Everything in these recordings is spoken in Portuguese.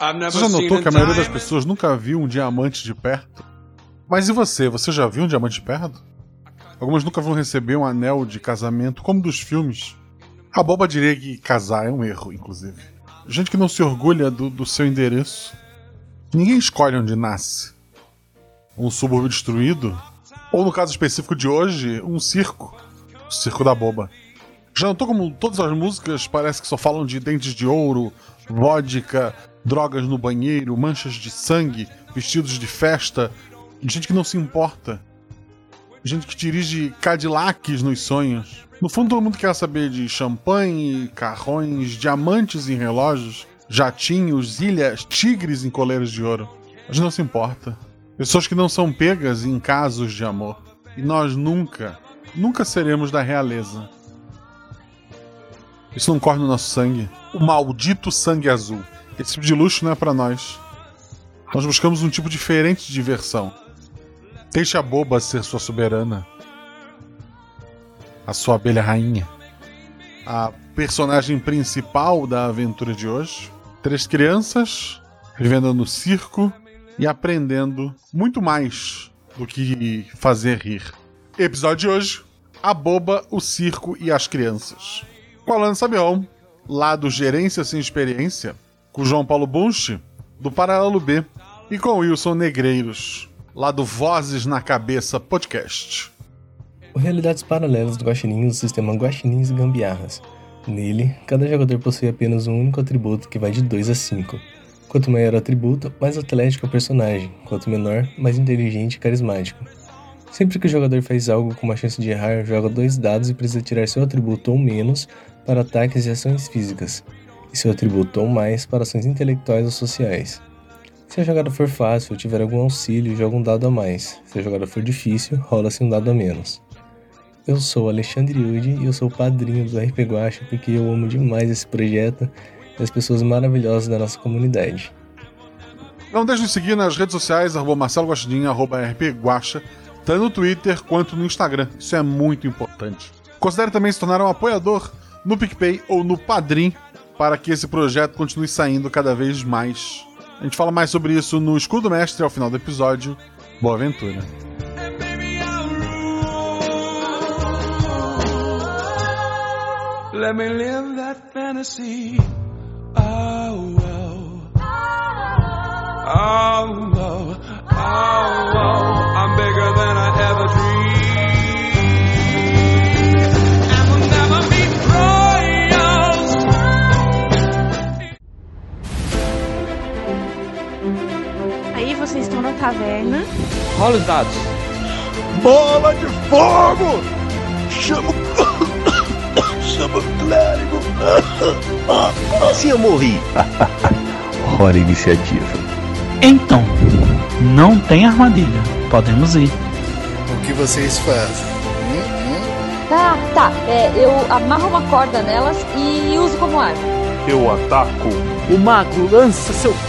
Você já notou que a maioria das pessoas nunca viu um diamante de perto? Mas e você? Você já viu um diamante de perto? Algumas nunca vão receber um anel de casamento, como dos filmes. A boba diria que casar é um erro, inclusive. Gente que não se orgulha do, do seu endereço. Ninguém escolhe onde nasce. Um subúrbio destruído? Ou no caso específico de hoje, um circo. O circo da boba. Já notou como todas as músicas parece que só falam de dentes de ouro, vodka, drogas no banheiro, manchas de sangue, vestidos de festa, gente que não se importa. Gente que dirige Cadillacs nos sonhos. No fundo, todo mundo quer saber de champanhe, carrões, diamantes em relógios, jatinhos, ilhas, tigres em coleiras de ouro. Gente não se importa. Pessoas que não são pegas em casos de amor. E nós nunca, nunca seremos da realeza. Isso não corre no nosso sangue. O maldito sangue azul. Esse tipo de luxo não é para nós. Nós buscamos um tipo diferente de diversão. Deixe a boba ser sua soberana. A sua abelha rainha. A personagem principal da aventura de hoje. Três crianças vivendo no circo e aprendendo muito mais do que fazer rir. Episódio de hoje: A boba, o circo e as crianças. Com Alan Sabion, lá do Gerência Sem Experiência, com João Paulo Bunch, do Paralelo B, e com Wilson Negreiros, lá do Vozes na Cabeça Podcast. O Realidades Paralelas do Guaxinim o sistema Guaxinins e Gambiarras. Nele, cada jogador possui apenas um único atributo que vai de 2 a 5. Quanto maior o atributo, mais atlético é o personagem, quanto menor, mais inteligente e carismático. Sempre que o jogador faz algo com uma chance de errar, joga dois dados e precisa tirar seu atributo ou menos para ataques e ações físicas, e seu atributo ou mais para ações intelectuais ou sociais. Se a jogada for fácil ou tiver algum auxílio, joga um dado a mais. Se a jogada for difícil, rola-se um dado a menos. Eu sou Alexandre Yudi e eu sou o padrinho do RP Guacha porque eu amo demais esse projeto e as pessoas maravilhosas da nossa comunidade. Não deixe de seguir nas redes sociais, arroba Marcelo Guaxinim, arroba RP Guacha, tanto no Twitter quanto no Instagram. Isso é muito importante. Considere também se tornar um apoiador no PicPay ou no Padrim para que esse projeto continue saindo cada vez mais. A gente fala mais sobre isso no Escudo Mestre ao final do episódio. Boa aventura. Let me live that fantasy. Oh, oh. Taverna. Rola os dados. Bola de fogo! Chama Chama o clérigo! Como assim eu morri? Rola iniciativa. Então, não tem armadilha. Podemos ir. O que vocês fazem? Tá, tá. É, eu amarro uma corda nelas e uso como arma. Eu ataco. O mago lança seu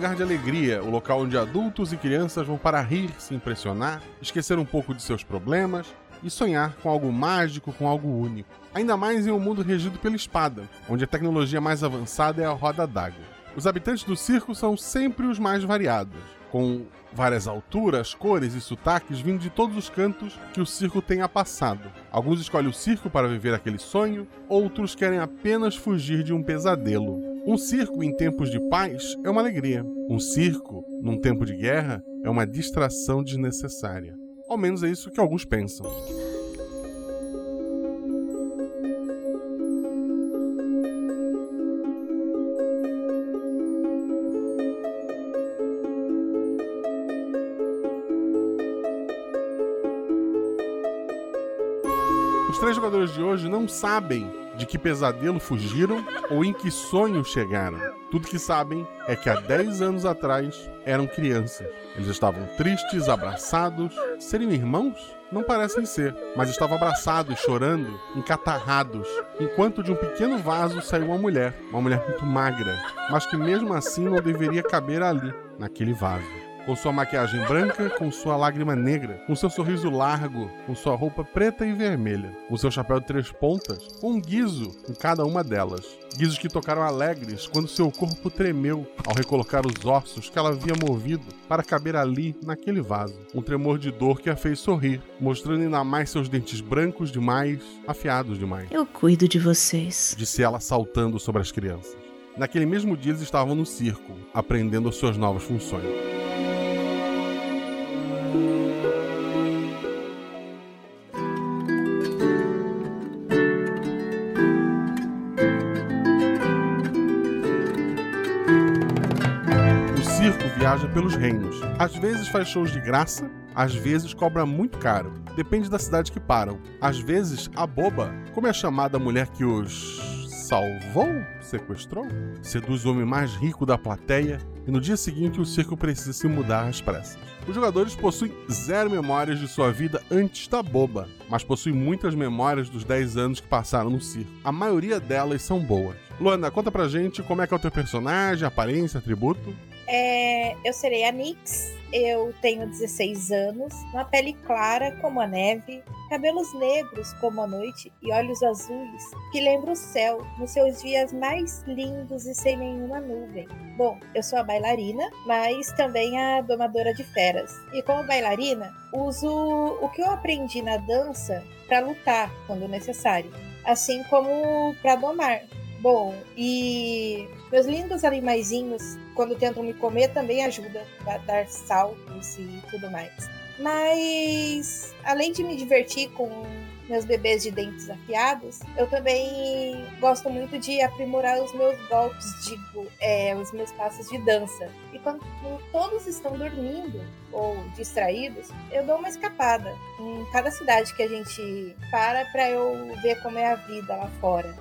Lugar de alegria, o local onde adultos e crianças vão para rir, se impressionar, esquecer um pouco de seus problemas e sonhar com algo mágico, com algo único. Ainda mais em um mundo regido pela espada, onde a tecnologia mais avançada é a roda d'água. Os habitantes do circo são sempre os mais variados, com várias alturas, cores e sotaques vindo de todos os cantos que o circo tenha passado. Alguns escolhem o circo para viver aquele sonho, outros querem apenas fugir de um pesadelo. Um circo em tempos de paz é uma alegria. Um circo, num tempo de guerra, é uma distração desnecessária. Ao menos é isso que alguns pensam. Os três jogadores de hoje não sabem de que pesadelo fugiram ou em que sonho chegaram. Tudo que sabem é que há 10 anos atrás eram crianças. Eles estavam tristes, abraçados. Seriam irmãos? Não parecem ser, mas estavam abraçados, chorando, encatarrados, enquanto de um pequeno vaso saiu uma mulher, uma mulher muito magra, mas que mesmo assim não deveria caber ali, naquele vaso com sua maquiagem branca, com sua lágrima negra, com seu sorriso largo, com sua roupa preta e vermelha, com seu chapéu de três pontas, com um guiso em cada uma delas. Guizos que tocaram alegres quando seu corpo tremeu ao recolocar os ossos que ela havia movido para caber ali, naquele vaso. Um tremor de dor que a fez sorrir, mostrando ainda mais seus dentes brancos demais, afiados demais. Eu cuido de vocês, disse ela saltando sobre as crianças. Naquele mesmo dia eles estavam no circo, aprendendo suas novas funções. Viaja pelos reinos. Às vezes faz shows de graça, às vezes cobra muito caro. Depende da cidade que param. Às vezes, a boba, como é chamada a mulher que os salvou, sequestrou, seduz o homem mais rico da plateia e no dia seguinte o circo precisa se mudar às pressas. Os jogadores possuem zero memórias de sua vida antes da boba, mas possuem muitas memórias dos 10 anos que passaram no circo. A maioria delas são boas. Luana, conta pra gente como é que é o teu personagem, aparência, atributo. É, eu serei a Nix, eu tenho 16 anos, uma pele clara como a neve, cabelos negros como a noite e olhos azuis que lembram o céu nos seus dias mais lindos e sem nenhuma nuvem. Bom, eu sou a bailarina, mas também a domadora de feras. E como bailarina, uso o que eu aprendi na dança para lutar quando necessário, assim como para domar. Bom, e meus lindos animaizinhos, quando tentam me comer, também ajudam a dar saltos e tudo mais. Mas, além de me divertir com meus bebês de dentes afiados, eu também gosto muito de aprimorar os meus golpes, digo, é, os meus passos de dança. E quando todos estão dormindo ou distraídos, eu dou uma escapada em cada cidade que a gente para para eu ver como é a vida lá fora.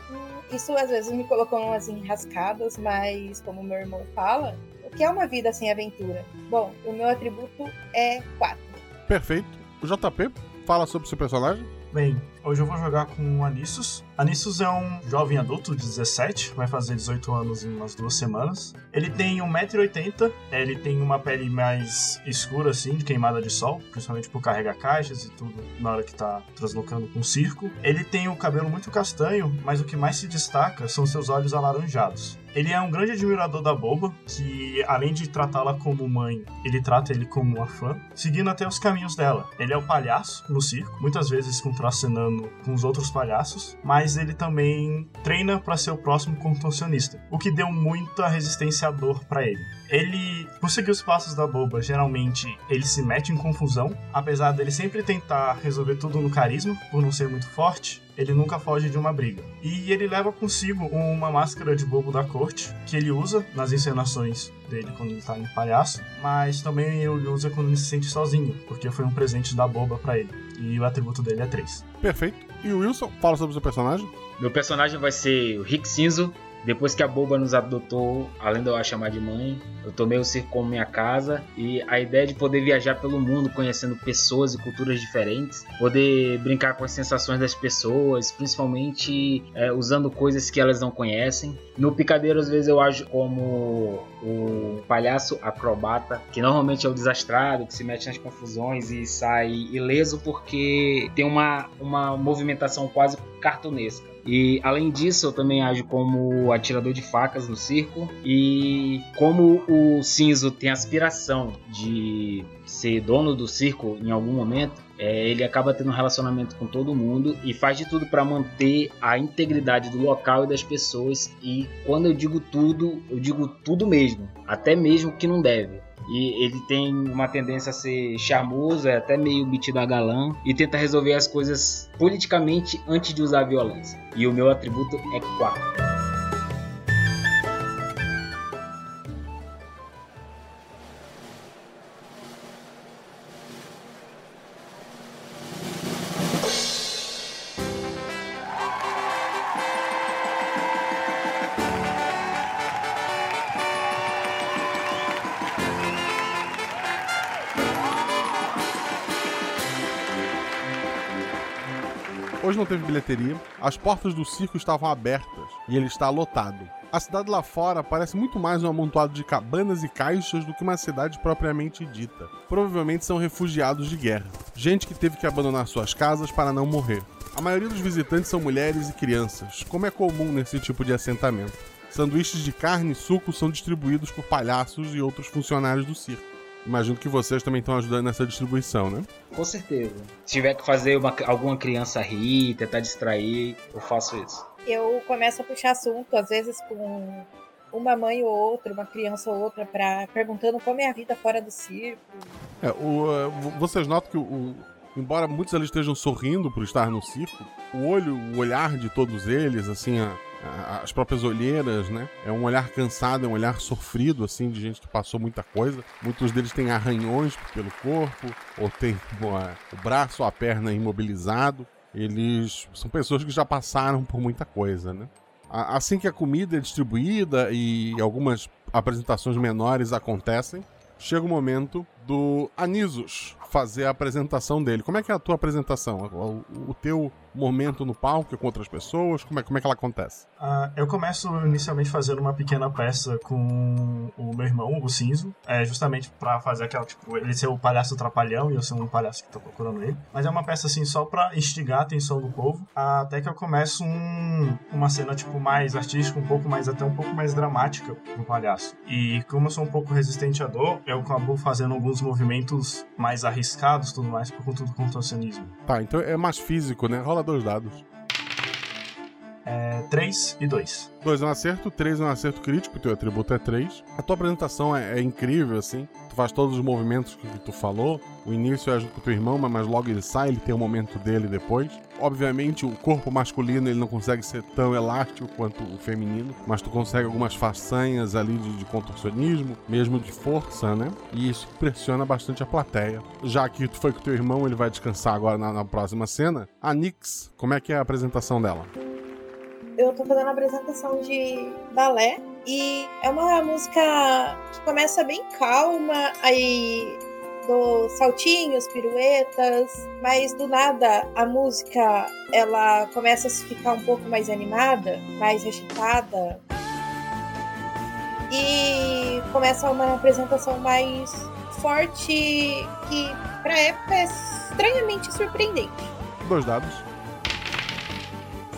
Isso às vezes me colocou umas enrascadas, mas como meu irmão fala, o que é uma vida sem aventura? Bom, o meu atributo é 4. Perfeito. O JP fala sobre seu personagem? Bem, hoje eu vou jogar com o Anissus. Anissus é um jovem adulto de 17, vai fazer 18 anos em umas duas semanas. Ele tem 1,80m, ele tem uma pele mais escura, assim, de queimada de sol, principalmente por carregar caixas e tudo na hora que tá translocando com o circo. Ele tem o cabelo muito castanho, mas o que mais se destaca são seus olhos alaranjados. Ele é um grande admirador da Boba, que além de tratá-la como mãe, ele trata ele como uma fã, seguindo até os caminhos dela. Ele é o palhaço no circo, muitas vezes contracenando com os outros palhaços, mas ele também treina para ser o próximo contorcionista, o que deu muita resistência à dor para ele. Ele, por seguir os passos da Boba, geralmente ele se mete em confusão, apesar dele sempre tentar resolver tudo no carisma, por não ser muito forte ele nunca foge de uma briga. E ele leva consigo uma máscara de bobo da corte, que ele usa nas encenações dele quando ele tá em palhaço, mas também ele usa quando ele se sente sozinho, porque foi um presente da boba para ele. E o atributo dele é 3. Perfeito. E o Wilson, fala sobre o seu personagem? Meu personagem vai ser o Rick Cinzo, depois que a boba nos adotou, além de eu a chamar de mãe, eu tomei o circo como minha casa e a ideia de poder viajar pelo mundo conhecendo pessoas e culturas diferentes, poder brincar com as sensações das pessoas, principalmente é, usando coisas que elas não conhecem. No picadeiro, às vezes, eu ajo como o palhaço acrobata, que normalmente é o desastrado, que se mete nas confusões e sai ileso porque tem uma, uma movimentação quase cartunesca. E além disso, eu também ajo como atirador de facas no circo. E como o Cinzo tem aspiração de ser dono do circo em algum momento, é, ele acaba tendo um relacionamento com todo mundo e faz de tudo para manter a integridade do local e das pessoas. E quando eu digo tudo, eu digo tudo mesmo, até mesmo que não deve. E ele tem uma tendência a ser charmoso, é até meio metido a galã e tenta resolver as coisas politicamente antes de usar a violência. E o meu atributo é 4. Teve bilheteria, as portas do circo estavam abertas e ele está lotado. A cidade lá fora parece muito mais um amontoado de cabanas e caixas do que uma cidade propriamente dita. Provavelmente são refugiados de guerra, gente que teve que abandonar suas casas para não morrer. A maioria dos visitantes são mulheres e crianças, como é comum nesse tipo de assentamento. Sanduíches de carne e suco são distribuídos por palhaços e outros funcionários do circo. Imagino que vocês também estão ajudando nessa distribuição, né? Com certeza. Se tiver que fazer uma, alguma criança rir, tentar distrair, eu faço isso. Eu começo a puxar assunto, às vezes com uma mãe ou outra, uma criança ou outra, para perguntando como é a vida fora do circo. É, o, uh, vocês notam que o, embora muitos ali estejam sorrindo por estar no circo, o olho, o olhar de todos eles, assim, a, a, as próprias olheiras, né? É um olhar cansado, é um olhar sofrido, assim, de gente que passou muita coisa. Muitos deles têm arranhões pelo corpo, ou tem o braço ou a perna imobilizado. Eles são pessoas que já passaram por muita coisa, né? Assim que a comida é distribuída e algumas apresentações menores acontecem, chega o momento do Anisos fazer a apresentação dele. Como é que é a tua apresentação? O, o teu momento no palco com outras pessoas? Como é, como é que ela acontece? Uh, eu começo inicialmente fazendo uma pequena peça com o meu irmão, o Cinzo, é, justamente para fazer aquela, tipo, ele ser o palhaço trapalhão e eu ser um palhaço que tá procurando ele. Mas é uma peça assim só para instigar a atenção do povo, até que eu começo um, uma cena tipo mais artística, um pouco mais até um pouco mais dramática pro palhaço. E como eu sou um pouco resistente à dor, eu acabo fazendo alguns movimentos mais arriscados, tudo mais por conta do contorcionismo. Tá, então é mais físico, né? Rola dois dados. É 3 e 2. 2 é um acerto, 3 é um acerto crítico, teu atributo é 3. A tua apresentação é, é, incrível, assim. Tu faz todos os movimentos que, que tu falou. O início é junto com o teu irmão, mas logo ele sai, ele tem o momento dele depois. Obviamente, o corpo masculino ele não consegue ser tão elástico quanto o feminino, mas tu consegue algumas façanhas ali de, de contorcionismo, mesmo de força, né? E isso pressiona bastante a plateia. Já que tu foi com teu irmão, ele vai descansar agora na, na próxima cena. A Nix, como é que é a apresentação dela? Eu tô fazendo a apresentação de balé e é uma música que começa bem calma, aí do saltinhos, piruetas, mas do nada a música ela começa a ficar um pouco mais animada, mais rechitada e começa uma apresentação mais forte que para época é estranhamente surpreendente. Dois dados.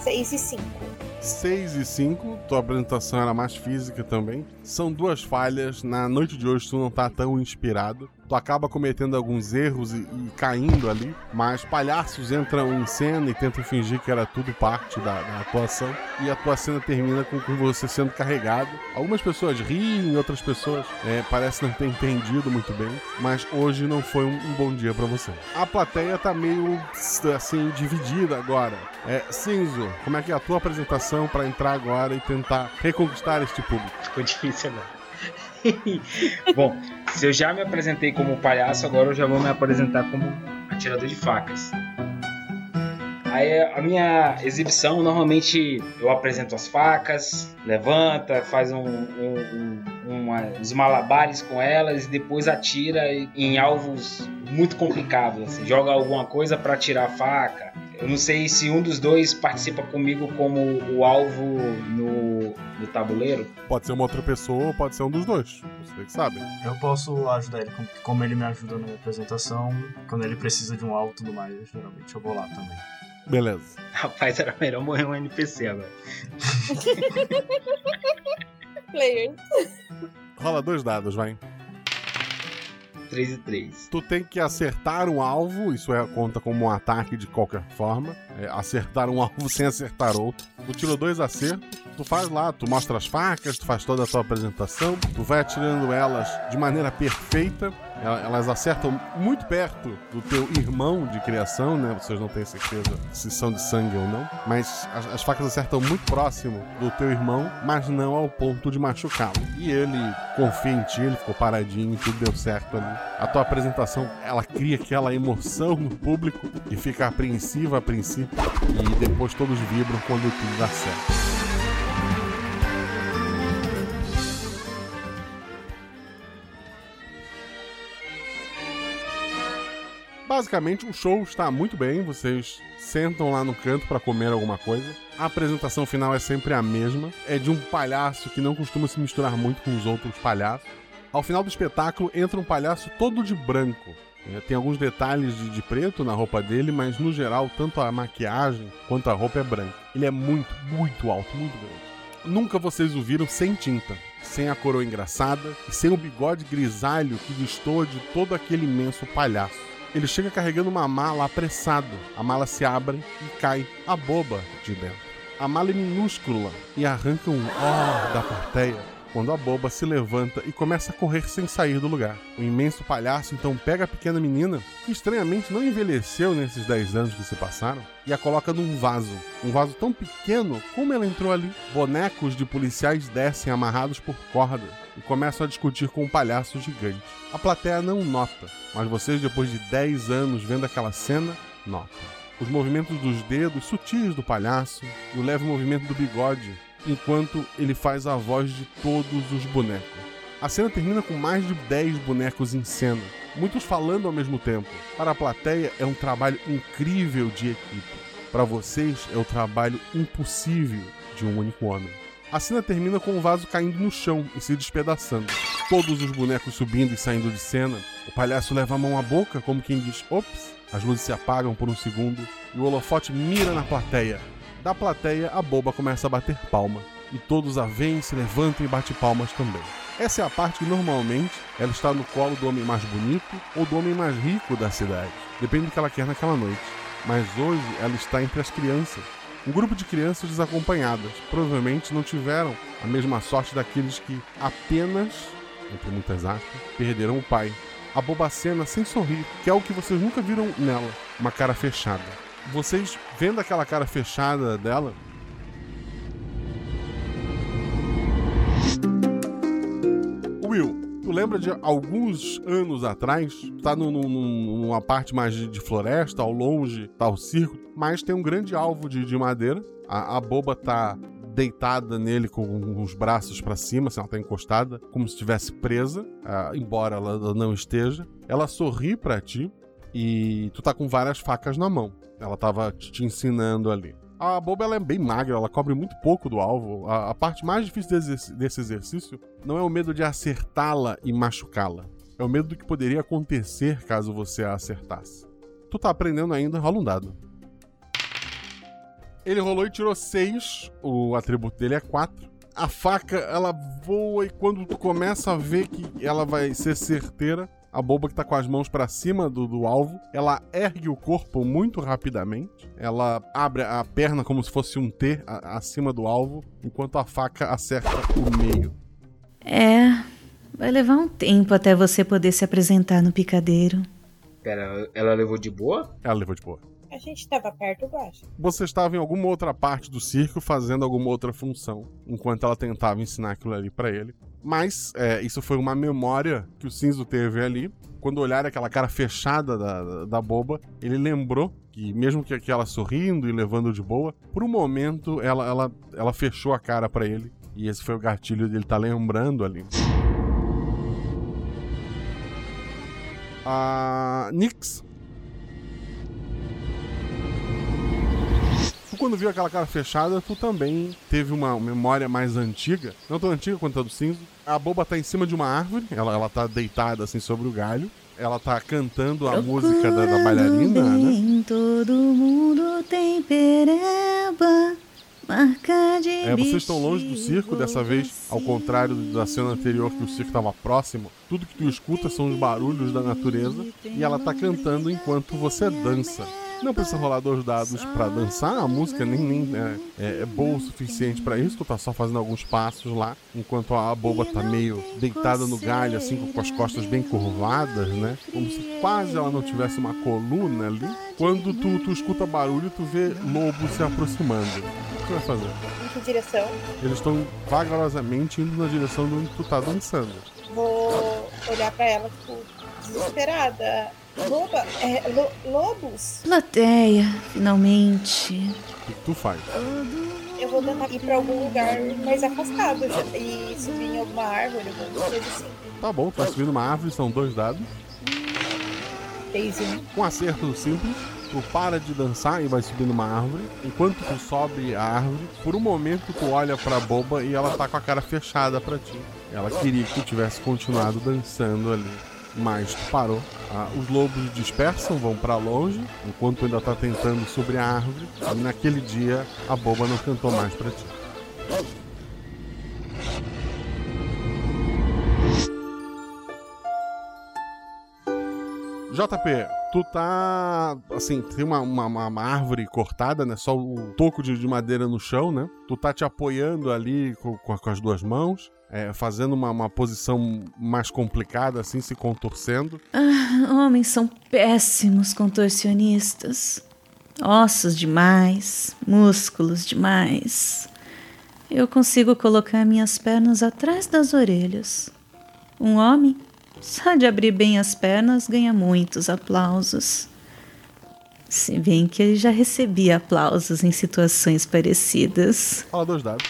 6 e 5. 6 e 5, tua apresentação era mais física também. São duas falhas. Na noite de hoje tu não tá tão inspirado. Tu acaba cometendo alguns erros e, e caindo ali, mas palhaços entram em cena e tentam fingir que era tudo parte da, da atuação. E a tua cena termina com, com, você sendo carregado. Algumas pessoas riem, outras pessoas é, parecem não ter entendido muito bem, mas hoje não foi um, um bom dia para você. A plateia tá meio assim dividida agora. É, Cinzo, como é que é a tua apresentação para entrar agora e tentar reconquistar este público? Ficou difícil agora. Bom, se eu já me apresentei como palhaço, agora eu já vou me apresentar como atirador de facas. Aí a minha exibição, normalmente eu apresento as facas, levanta, faz um, um, um, uns malabares com elas e depois atira em alvos muito complicados. Assim, joga alguma coisa para tirar a faca. Eu não sei se um dos dois participa comigo como o alvo no tabuleiro. Pode ser uma outra pessoa ou pode ser um dos dois. Você que sabe. Eu posso ajudar ele, como ele me ajuda na apresentação, quando ele precisa de um alvo e tudo mais, geralmente eu vou lá também. Beleza. Rapaz, era melhor morrer um NPC agora. Players. Rola dois dados, vai. 3 e 3. Tu tem que acertar um alvo, isso é, conta como um ataque de qualquer forma. É, acertar um alvo sem acertar outro. Tu tirou dois acertos tu faz lá, tu mostra as facas, tu faz toda a tua apresentação, tu vai atirando elas de maneira perfeita, elas acertam muito perto do teu irmão de criação, né? Vocês não têm certeza se são de sangue ou não, mas as, as facas acertam muito próximo do teu irmão, mas não ao ponto de machucá-lo. E ele confia em ti, ele ficou paradinho, tudo deu certo ali. A tua apresentação, ela cria aquela emoção no público e fica apreensiva a princípio, e depois todos vibram quando tudo dá certo. Basicamente, o show está muito bem. Vocês sentam lá no canto para comer alguma coisa. A apresentação final é sempre a mesma. É de um palhaço que não costuma se misturar muito com os outros palhaços. Ao final do espetáculo, entra um palhaço todo de branco. É, tem alguns detalhes de, de, preto na roupa dele, mas no geral, tanto a maquiagem quanto a roupa é branca. Ele é muito, muito alto, muito grande. Nunca vocês o viram sem tinta, sem a coroa engraçada e sem o bigode grisalho que destoa de todo aquele imenso palhaço. Ele chega carregando uma mala apressado. A mala se abre e cai a boba de dentro. A mala é minúscula e arranca um ó da plateia quando a boba se levanta e começa a correr sem sair do lugar. O imenso palhaço então pega a pequena menina, que estranhamente não envelheceu nesses 10 anos que se passaram, e a coloca num vaso. Um vaso tão pequeno como ela entrou ali. Bonecos de policiais descem amarrados por corda e começam a discutir com um palhaço gigante. A plateia não nota, mas vocês, depois de 10 anos vendo aquela cena, notam. Os movimentos dos dedos sutis do palhaço e o leve movimento do bigode enquanto ele faz a voz de todos os bonecos. A cena termina com mais de 10 bonecos em cena, muitos falando ao mesmo tempo. Para a plateia é um trabalho incrível de equipe. Para vocês é o trabalho impossível de um único homem. A cena termina com o vaso caindo no chão e se despedaçando. Todos os bonecos subindo e saindo de cena. O palhaço leva a mão à boca, como quem diz: ops. As luzes se apagam por um segundo e o holofote mira na plateia, da plateia, a boba começa a bater palma. E todos a veem, se levantam e batem palmas também. Essa é a parte que normalmente ela está no colo do homem mais bonito ou do homem mais rico da cidade. Depende do que ela quer naquela noite. Mas hoje ela está entre as crianças. Um grupo de crianças desacompanhadas. Provavelmente não tiveram a mesma sorte daqueles que apenas, entre muitas aspas, perderam o pai. A bobacena sem sorrir, que é o que vocês nunca viram nela, uma cara fechada vocês vendo aquela cara fechada dela. Will, tu lembra de alguns anos atrás? Tá num, num, numa parte mais de, de, floresta, ao longe tá o circo, mas tem um grande alvo de, de madeira. A, a boba tá deitada nele com os braços para cima, assim, ela tá encostada, como se estivesse presa, uh, embora ela não esteja. Ela sorri para ti e tu tá com várias facas na mão. Ela tava te ensinando ali. A boba ela é bem magra, ela cobre muito pouco do alvo. A, a parte mais difícil desse, desse exercício não é o medo de acertá-la e machucá-la. É o medo do que poderia acontecer caso você a acertasse. Tu tá aprendendo ainda, rola um dado. Ele rolou e tirou 6, o atributo dele é 4. A faca, ela voa e quando tu começa a ver que ela vai ser certeira, a boba que tá com as mãos para cima do, do alvo, ela ergue o corpo muito rapidamente, ela abre a perna como se fosse um T a, acima do alvo, enquanto a faca acerta o meio. É, vai levar um tempo até você poder se apresentar no picadeiro. Pera, ela levou de boa? Ela levou de boa. A gente estava perto, baixo. Você estava em alguma outra parte do circo fazendo alguma outra função, enquanto ela tentava ensinar aquilo ali para ele. Mas é, isso foi uma memória que o Cinzo teve ali. Quando olhar aquela cara fechada da, da boba, ele lembrou que, mesmo que aquela sorrindo e levando de boa, por um momento ela, ela, ela fechou a cara para ele. E esse foi o gatilho dele estar tá lembrando ali. A Nix quando viu aquela cara fechada, tu também teve uma memória mais antiga, não tão antiga quanto a do cinza. A boba tá em cima de uma árvore, ela, ela tá deitada assim sobre o galho. Ela tá cantando a música da, da bailarina, né? Todo mundo tem pereba. É, vocês estão longe do circo, dessa vez, ao contrário da cena anterior que o circo estava próximo. Tudo que tu escuta são os barulhos da natureza e ela tá cantando enquanto você dança. Não precisa rolar dois dados para dançar, a música nem, nem é, é, é boa o suficiente para isso, tu tá só fazendo alguns passos lá, enquanto a boba tá meio deitada no galho, assim, com as costas bem curvadas, né? Como se quase ela não tivesse uma coluna ali. Quando tu, tu escuta barulho, tu vê lobo se aproximando. O que tu vai fazer? Em que direção? Eles estão vagarosamente indo na direção de onde tu tá dançando. Vou olhar para ela, tipo, desesperada. Loba, é, lo, lobos? Plateia, finalmente. O que tu faz? Eu vou tentar ir pra algum lugar mais afastado e subir em alguma árvore, alguma coisa assim. Tá bom, tu vai subir numa árvore, são dois dados. 6 e 1. Um acerto simples, tu para de dançar e vai subir numa árvore. Enquanto tu sobe a árvore, por um momento tu olha pra boba e ela tá com a cara fechada pra ti. Ela queria que tu tivesse continuado dançando ali. Mas parou. Ah, os lobos dispersam, vão pra longe, enquanto ainda tá tentando subir a árvore. E naquele dia a boba não cantou mais pra ti. JP, tu tá. Assim, tem uma, uma, uma árvore cortada, né? Só o toco de, de, madeira no chão, né? Tu tá te apoiando ali com, com as duas mãos. É, fazendo uma, uma, posição mais complicada, assim, se contorcendo. Ah, homens são péssimos contorcionistas. Ossos demais, músculos demais. Eu consigo colocar minhas pernas atrás das orelhas. Um homem só de abrir bem as pernas ganha muitos aplausos. Se bem que ele já recebia aplausos em situações parecidas. Fala dois dados.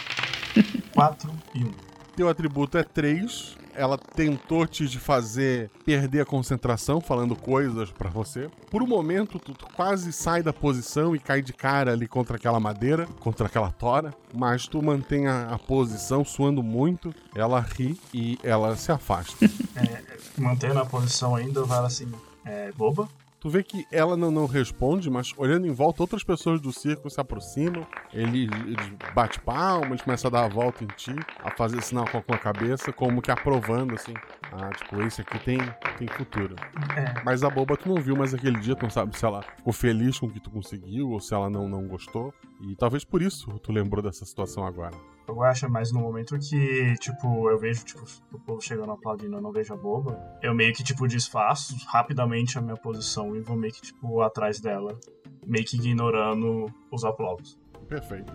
4 e 1. Um. Teu atributo é 3. Ela tentou te fazer perder a concentração falando coisas para você. Por um momento, tu, quase sai da posição e cai de cara ali contra aquela madeira, contra aquela tora. Mas tu mantém a, a posição, suando muito. Ela ri e ela se afasta. é, mantendo a posição ainda, vai assim, é, boba. Tu vê que ela não, não responde, mas olhando em volta, outras pessoas do circo se aproximam. Ele, ele bate palmas, começa a dar a volta em ti, a fazer sinal com a cabeça, como que aprovando, assim. Ah, tipo, esse aqui tem, tem futuro. É. Mas a boba tu não viu mais aquele dia, tu não sabe se ela ficou feliz com o que tu conseguiu ou se ela não, não gostou. E talvez por isso tu lembrou dessa situação agora. Eu acho mais no momento que, tipo, eu vejo, tipo, o povo chegando aplaudindo, eu não vejo a boba. Eu meio que, tipo, desfaço rapidamente a minha posição e vou meio que, tipo, atrás dela. Meio que ignorando os aplausos. Perfeito.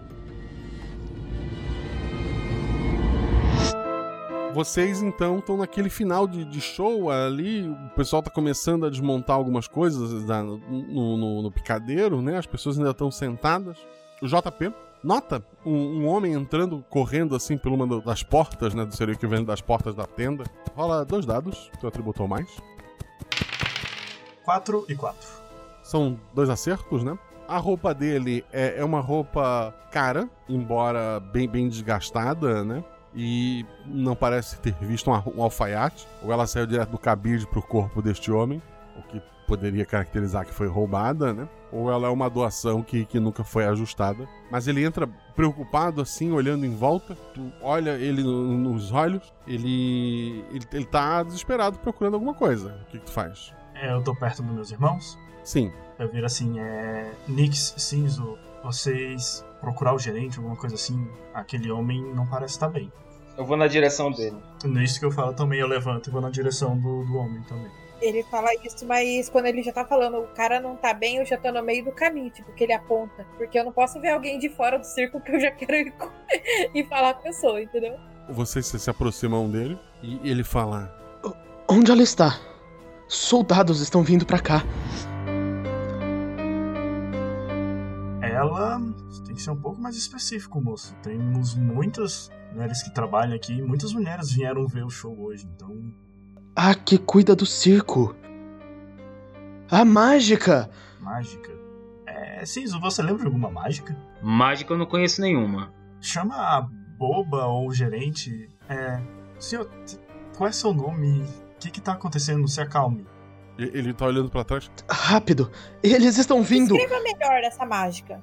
Vocês então estão naquele final de, de, show ali, o pessoal tá começando a desmontar algumas coisas da, no, no, no, picadeiro, né? As pessoas ainda estão sentadas. O JP nota um, um, homem entrando, correndo assim por uma das portas, né? Do seria o equivalente das portas da tenda. Rola dois dados, tu atributou mais. 4 e 4. São dois acertos, né? A roupa dele é, é uma roupa cara, embora bem, bem desgastada, né? E não parece ter visto um, alfaiate. Ou ela saiu direto do cabide pro corpo deste homem, o que poderia caracterizar que foi roubada, né? Ou ela é uma doação que, que nunca foi ajustada. Mas ele entra preocupado, assim, olhando em volta. Tu olha ele no, nos olhos, ele, ele, ele tá desesperado procurando alguma coisa. O que, que tu faz? É, eu tô perto dos meus irmãos. Sim. Eu viro assim, é. Nix, Cinzo, vocês procurar o gerente, alguma coisa assim. Aquele homem não parece estar bem. Eu vou na direção dele. Nisso que eu falo também, eu levanto e vou na direção do, do homem também. Ele fala isso, mas quando ele já tá falando, o cara não tá bem, eu já tô no meio do caminho, tipo, que ele aponta. Porque eu não posso ver alguém de fora do círculo que eu já quero ir, ir falar com a pessoa, entendeu? Vocês se aproximam dele e ele fala: Onde ela está? Soldados estão vindo para cá. Ela tem que ser um pouco mais específico, moço. Temos muitas mulheres que trabalham aqui, muitas mulheres vieram ver o show hoje, então. Ah, que cuida do circo. A mágica! Mágica? É, Cinzo, você lembra de alguma mágica? Mágica eu não conheço nenhuma. Chama a boba ou o gerente. É. Senhor, qual é seu nome? O que que tá acontecendo? Se acalme. Ele tá olhando para trás. Rápido! Eles estão vindo! Escreva melhor essa mágica.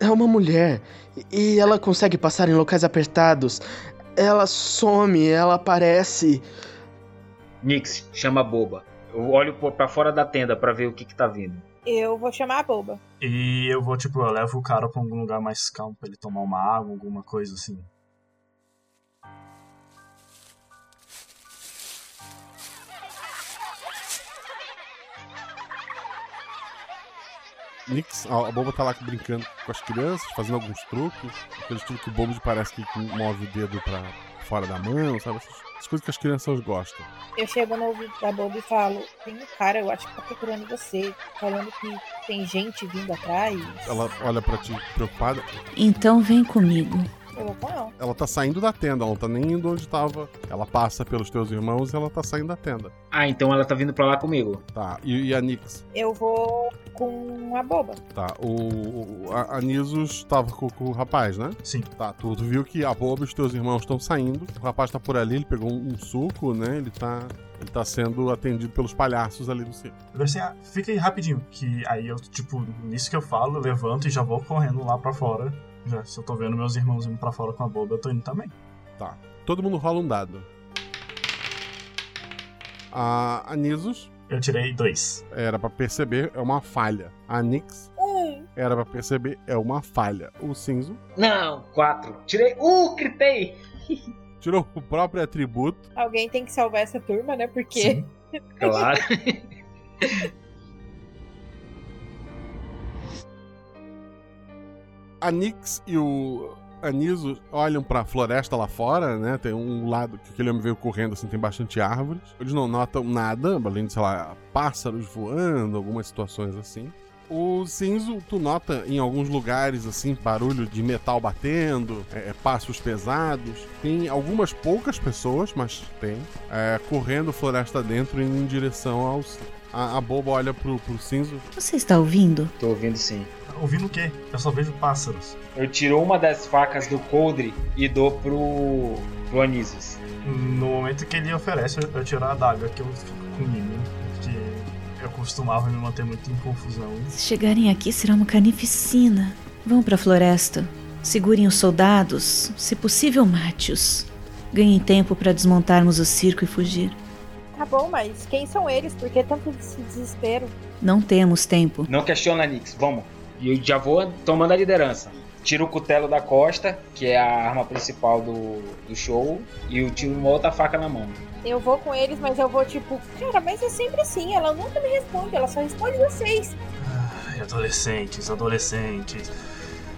É uma mulher. E ela consegue passar em locais apertados. Ela some, ela aparece. Nix, chama a boba. Eu olho para fora da tenda para ver o que que tá vindo. Eu vou chamar a boba. E eu vou, tipo, eu levo o cara pra algum lugar mais calmo pra ele tomar uma água, alguma coisa assim. Nix, a, a boba tá lá brincando com as crianças, fazendo alguns truques. Aqueles truques que o bobo parece que move o dedo pra fora da mão, sabe? Essas coisas que as crianças gostam. Eu chego no ouvido da boba e falo: Tem um cara, eu acho que tá procurando você, falando que tem gente vindo atrás. Ela olha pra ti preocupada. Então vem comigo. Eu vou com ela. Ela tá saindo da tenda, ela não tá nem indo onde tava. Ela passa pelos teus irmãos e ela tá saindo da tenda. Ah, então ela tá vindo pra lá comigo. Tá. E, e a Nix? Eu vou com a boba. Tá. O, o a, a Nisos tava com, com, o rapaz, né? Sim. Tá. Tu, tu viu que a boba e os teus irmãos estão saindo. O rapaz tá por ali, ele pegou um, um suco, né? Ele tá. Ele tá sendo atendido pelos palhaços ali do circo. Você fica aí rapidinho, que aí eu, tipo, nisso que eu falo, eu levanto e já vou correndo lá pra fora. Já, se eu tô vendo meus irmãos indo pra fora com a boba, eu tô indo também. Tá. Todo mundo rola um dado. A, a Nisos. Eu tirei dois. Era pra perceber, é uma falha. A Nix. Um. Era pra perceber, é uma falha. O Cinzo. Não, quatro. Tirei. Uh, gritei! Tirou o próprio atributo. Alguém tem que salvar essa turma, né? Porque. Sim, claro. a Nix e o Aniso olham para a floresta lá fora, né? Tem um lado que aquele homem veio correndo, assim, tem bastante árvores. Eles não notam nada, além de, sei lá, pássaros voando, algumas situações assim. O cinzo, tu nota em alguns lugares, assim, barulho de metal batendo, é, passos pesados. Tem algumas poucas pessoas, mas tem, é, correndo floresta dentro indo em direção aos. A, a boba olha pro, pro cinzo. Você está ouvindo? Tô ouvindo sim. Ouvindo o quê? Eu só vejo pássaros. Eu tiro uma das facas do coldre e dou pro, pro Anísios. No momento que ele oferece, eu tiro a adaga que eu fico comigo. Porque eu costumava me manter muito em confusão. Se chegarem aqui, será uma carnificina. Vão pra floresta. Segurem os soldados. Se possível, mate-os. Ganhem tempo para desmontarmos o circo e fugir. Tá bom, mas quem são eles? Por que tanto desespero? Não temos tempo. Não questiona, Nix. Vamos. E eu já vou tomando a liderança. Tiro o cutelo da costa, que é a arma principal do, do show, e eu tiro uma outra faca na mão. Eu vou com eles, mas eu vou tipo, cara, mas é sempre assim, ela nunca me responde, ela só responde vocês. Ai, adolescentes, adolescentes.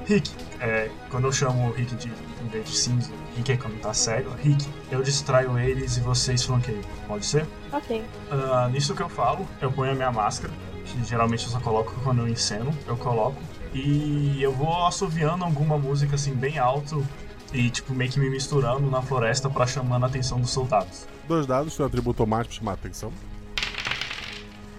Rick, é, quando eu chamo o Rick de, em vez de cinza, Rick é quando tá sério, Rick, eu distraio eles e vocês flanqueiam. Pode ser? Ok. Uh, nisso que eu falo, eu ponho a minha máscara, que geralmente eu só coloco quando eu enceno, eu coloco. E eu vou assoviando alguma música assim bem alto e tipo meio que me misturando na floresta para chamando a atenção dos soldados. Dois dados, seu atributo automático chamar a atenção.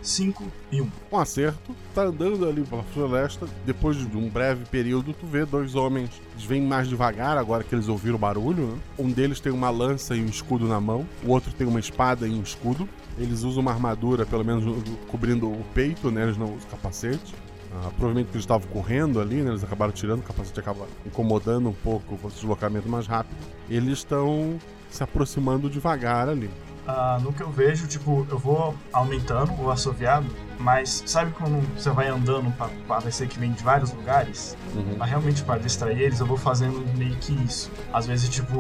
5 e 1. Um. Acerto, tá andando ali pela floresta. Depois de um breve período, tu vê dois homens. Eles vêm mais devagar agora que eles ouviram o barulho. Né? Um deles tem uma lança e um escudo na mão, o outro tem uma espada e um escudo. Eles usam uma armadura, pelo menos cobrindo o peito, né? Eles não usam capacete. Ah, provavelmente eles estavam correndo ali, né? Eles acabaram tirando, o capacete acaba incomodando um pouco o deslocamento mais rápido. Eles estão se aproximando devagar ali. Ah, no que eu vejo, tipo, eu vou aumentando o assoviado, mas sabe quando você vai andando para parecer que vem de vários lugares? Uhum. Mas realmente para distrair eles, eu vou fazendo meio que isso. Às vezes, tipo,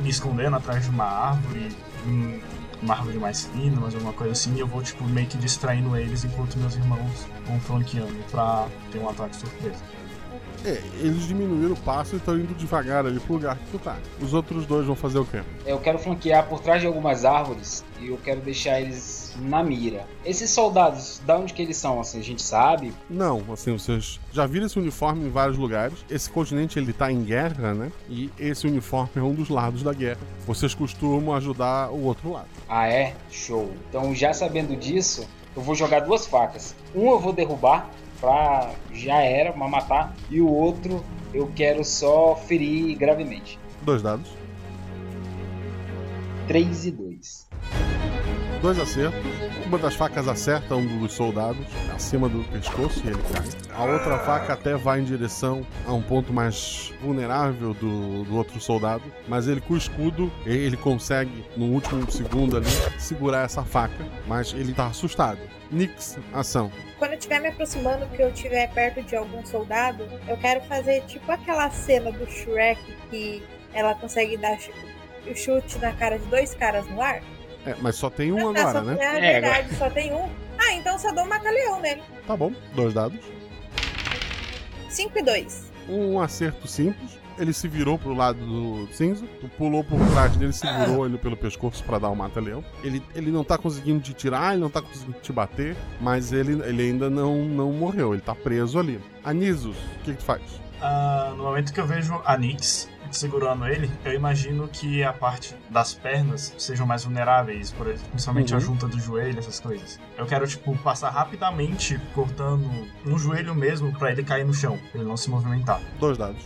me escondendo atrás de uma árvore, uma árvore mais fina, mas alguma coisa assim, e eu vou, tipo, meio que distraindo eles enquanto meus irmãos vão flanqueando pra ter um ataque surpresa. É, eles diminuíram o passo e estão indo devagar ali pro lugar que tu tá. Os outros dois vão fazer o quê? Eu quero flanquear por trás de algumas árvores e eu quero deixar eles na mira. Esses soldados, da onde que eles são, assim, a gente sabe? Não, assim, vocês já viram esse uniforme em vários lugares. Esse continente, ele tá em guerra, né? E esse uniforme é um dos lados da guerra. Vocês costumam ajudar o outro lado. Ah, é? Show. Então, já sabendo disso, eu vou jogar duas facas. Um eu vou derrubar pra já era, pra matar. E o outro eu quero só ferir gravemente. Dois dados. 3 e 2. Dois acertos. Uma das facas acerta um dos soldados acima do pescoço e ele cai. A outra faca até vai em direção a um ponto mais vulnerável do, do outro soldado, mas ele com o escudo, ele consegue no último segundo ali segurar essa faca, mas ele tá assustado. Nix, ação. Quando eu estiver me aproximando, que eu estiver perto de algum soldado, eu quero fazer tipo aquela cena do Shrek que ela consegue dar o chute na cara de dois caras no ar. É, mas só tem um Ah, agora, só, né? É verdade, só tem um. Ah, então só dou um macaleão nele. Tá bom, dois dados. 5 e 2. Um acerto simples. Ele se virou pro lado do cinza, tu pulou por trás dele, segurou ele pelo pescoço para dar o mata-leão. Ele, ele não tá conseguindo te tirar, ele não tá conseguindo te bater, mas ele, ele ainda não, não morreu, ele tá preso ali. Anisos, o que, que tu faz? Ah, no momento que eu vejo a Nix, segurando ele, eu imagino que a parte das pernas sejam mais vulneráveis, por exemplo, principalmente Uhum. a junta do joelho, essas coisas. Eu quero, tipo, passar rapidamente cortando no joelho mesmo pra ele cair no chão, pra ele não se movimentar. Dois dados.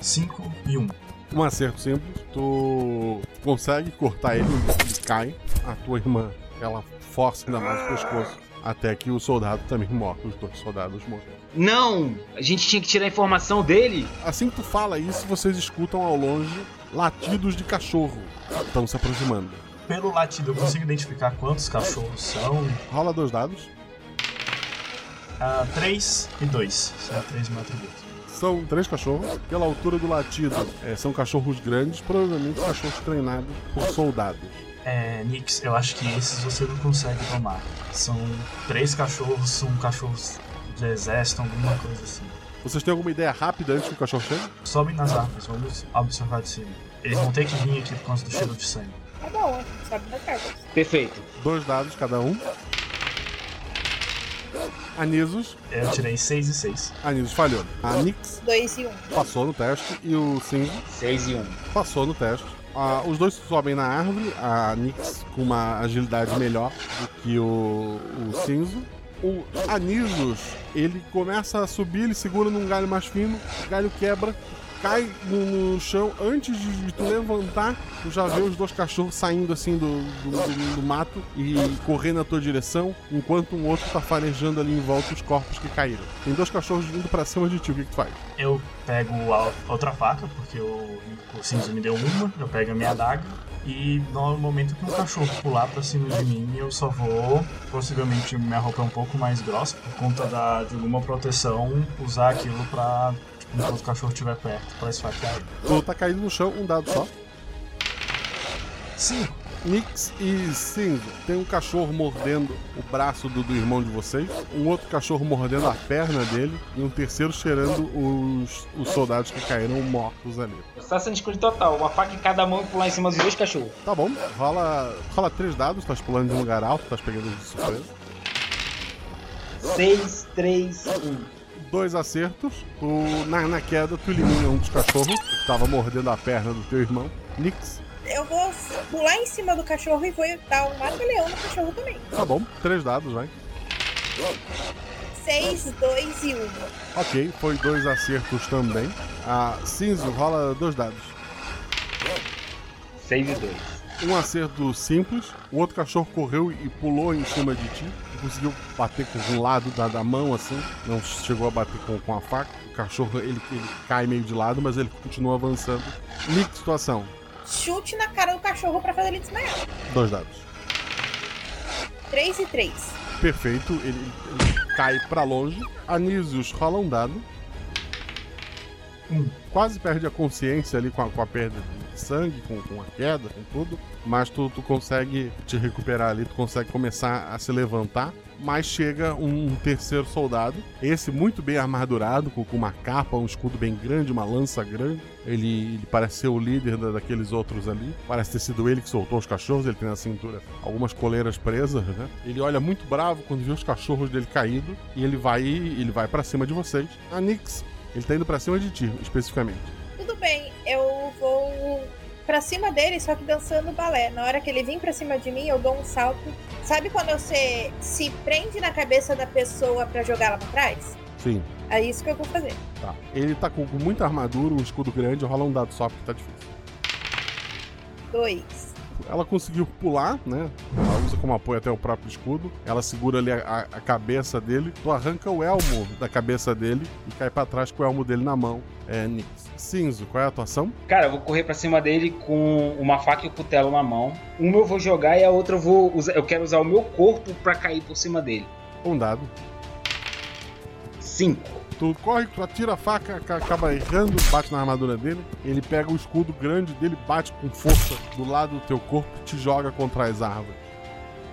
5 e 1. Um. Um acerto simples. Tu consegue cortar ele, ele cai. A tua irmã, ela força ainda mais o pescoço. Até que o soldado também morre. Os dois soldados morrem. Não! A gente tinha que tirar a informação dele. Assim que tu fala isso, vocês escutam ao longe latidos de cachorro. Estão se aproximando. Pelo latido, eu consigo identificar quantos cachorros são. Rola dois dados. 3 e 2. Será 3 meu atributo. São três cachorros. Pela altura do latido, é, são cachorros grandes, provavelmente cachorros treinados por soldados. É, Nix, eu acho que esses você não consegue tomar. São três cachorros, são cachorros de exército, alguma coisa assim. Vocês têm alguma ideia rápida antes que o cachorro chegue? Sobem nas árvores, vamos observar de cima. Eles vão ter que vir aqui por causa do cheiro de sangue. Tá bom, sobe nas árvores. Perfeito. Dois dados cada um. Anisos. Eu tirei 6 e 6. Anisos falhou. A Nix 2 e 1. Um. passou no teste e o Cinzo 6 e 1. Um. passou no teste. Ah, os dois sobem na árvore, a Nix com uma agilidade melhor do que o, o Cinzo. O Anisos, ele começa a subir, ele segura num galho mais fino, o galho quebra, cai no, no chão. Antes de, tu levantar, tu já vê os dois cachorros saindo assim do, do, do- do mato e correndo na tua direção, enquanto um outro tá farejando ali em volta os corpos que caíram. Tem dois cachorros vindo pra cima de ti, o que, que tu faz? Eu pego a outra faca, porque o, o cinza me deu uma, eu pego a minha adaga. E no momento que um cachorro pular pra cima de mim, eu só vou, possivelmente minha roupa é um pouco mais grossa, por conta da, de alguma proteção, usar aquilo pra, enquanto o cachorro estiver perto, pra esfaquear ele. Tá caído no chão, um dado só. Sim. Nix e Cinzo, tem um cachorro mordendo o braço do, do irmão de vocês, um outro cachorro mordendo a perna dele e um terceiro cheirando os, os soldados que caíram mortos ali. Assassin's Creed total. Uma faca em cada mão e pular em cima dos dois cachorros. Tá bom, rola, rola três dados, estás pulando de um lugar alto, estás pegando de surpresa. 6, 3, 1. Dois acertos, tu, na, na queda tu elimina um dos cachorros que estava mordendo a perna do teu irmão. Nix, Eu vou pular em cima do cachorro e vou dar um mata-leão no cachorro também. tá bom, três dados, vai. 6, 2 e 1. Um. Ok, foi dois acertos também. A Cinzo rola dois dados. 6 e 2. Um acerto simples, o outro cachorro correu e pulou em cima de ti. Conseguiu bater com um lado da, da mão, assim. Não chegou a bater com, com a faca. O cachorro ele, ele cai meio de lado, mas ele continua avançando. Nick, situação. Chute na cara do cachorro pra fazer ele desmaiar. Dois dados. 3 e 3. Perfeito, ele, ele cai pra longe. Anísios rola um dado. Quase perde a consciência ali com a, com a perda sangue, com, com a queda, com tudo. Mas tu, tu consegue te recuperar ali, tu consegue começar a se levantar. Mas chega um terceiro soldado, esse muito bem armadurado, com, uma capa, um escudo bem grande, uma lança grande. Ele, ele parece ser o líder da- daqueles outros ali. Parece ter sido ele que soltou os cachorros, ele tem na cintura algumas coleiras presas, né? Ele olha muito bravo quando vê os cachorros dele caídos e ele vai ele vai para cima de vocês. A Nix, ele tá indo pra cima de ti, especificamente. Tudo bem, eu vou pra cima dele, só que dançando balé. Na hora que ele vir pra cima de mim, eu dou um salto. Sabe quando você se prende na cabeça da pessoa pra jogar ela pra trás? Sim. É isso que eu vou fazer. Tá. Ele tá com, muita armadura, um escudo grande, rola um dado só porque tá difícil. Dois. Ela conseguiu pular, né? Ela usa como apoio até o próprio escudo. Ela segura ali a, a- a cabeça dele. Tu arranca o elmo da cabeça dele e cai pra trás com o elmo dele na mão. É, Nix. Cinzo, qual é a atuação? Cara, eu vou correr pra cima dele com uma faca e o cutelo na mão. Uma eu vou jogar e a outra eu vou usar. Eu quero usar o meu corpo pra cair por cima dele. Um dado. Cinco. Tu corre, tu atira a faca, ca- acaba errando, bate na armadura dele. Ele pega o escudo grande dele, bate com força do lado do teu corpo e te joga contra as árvores.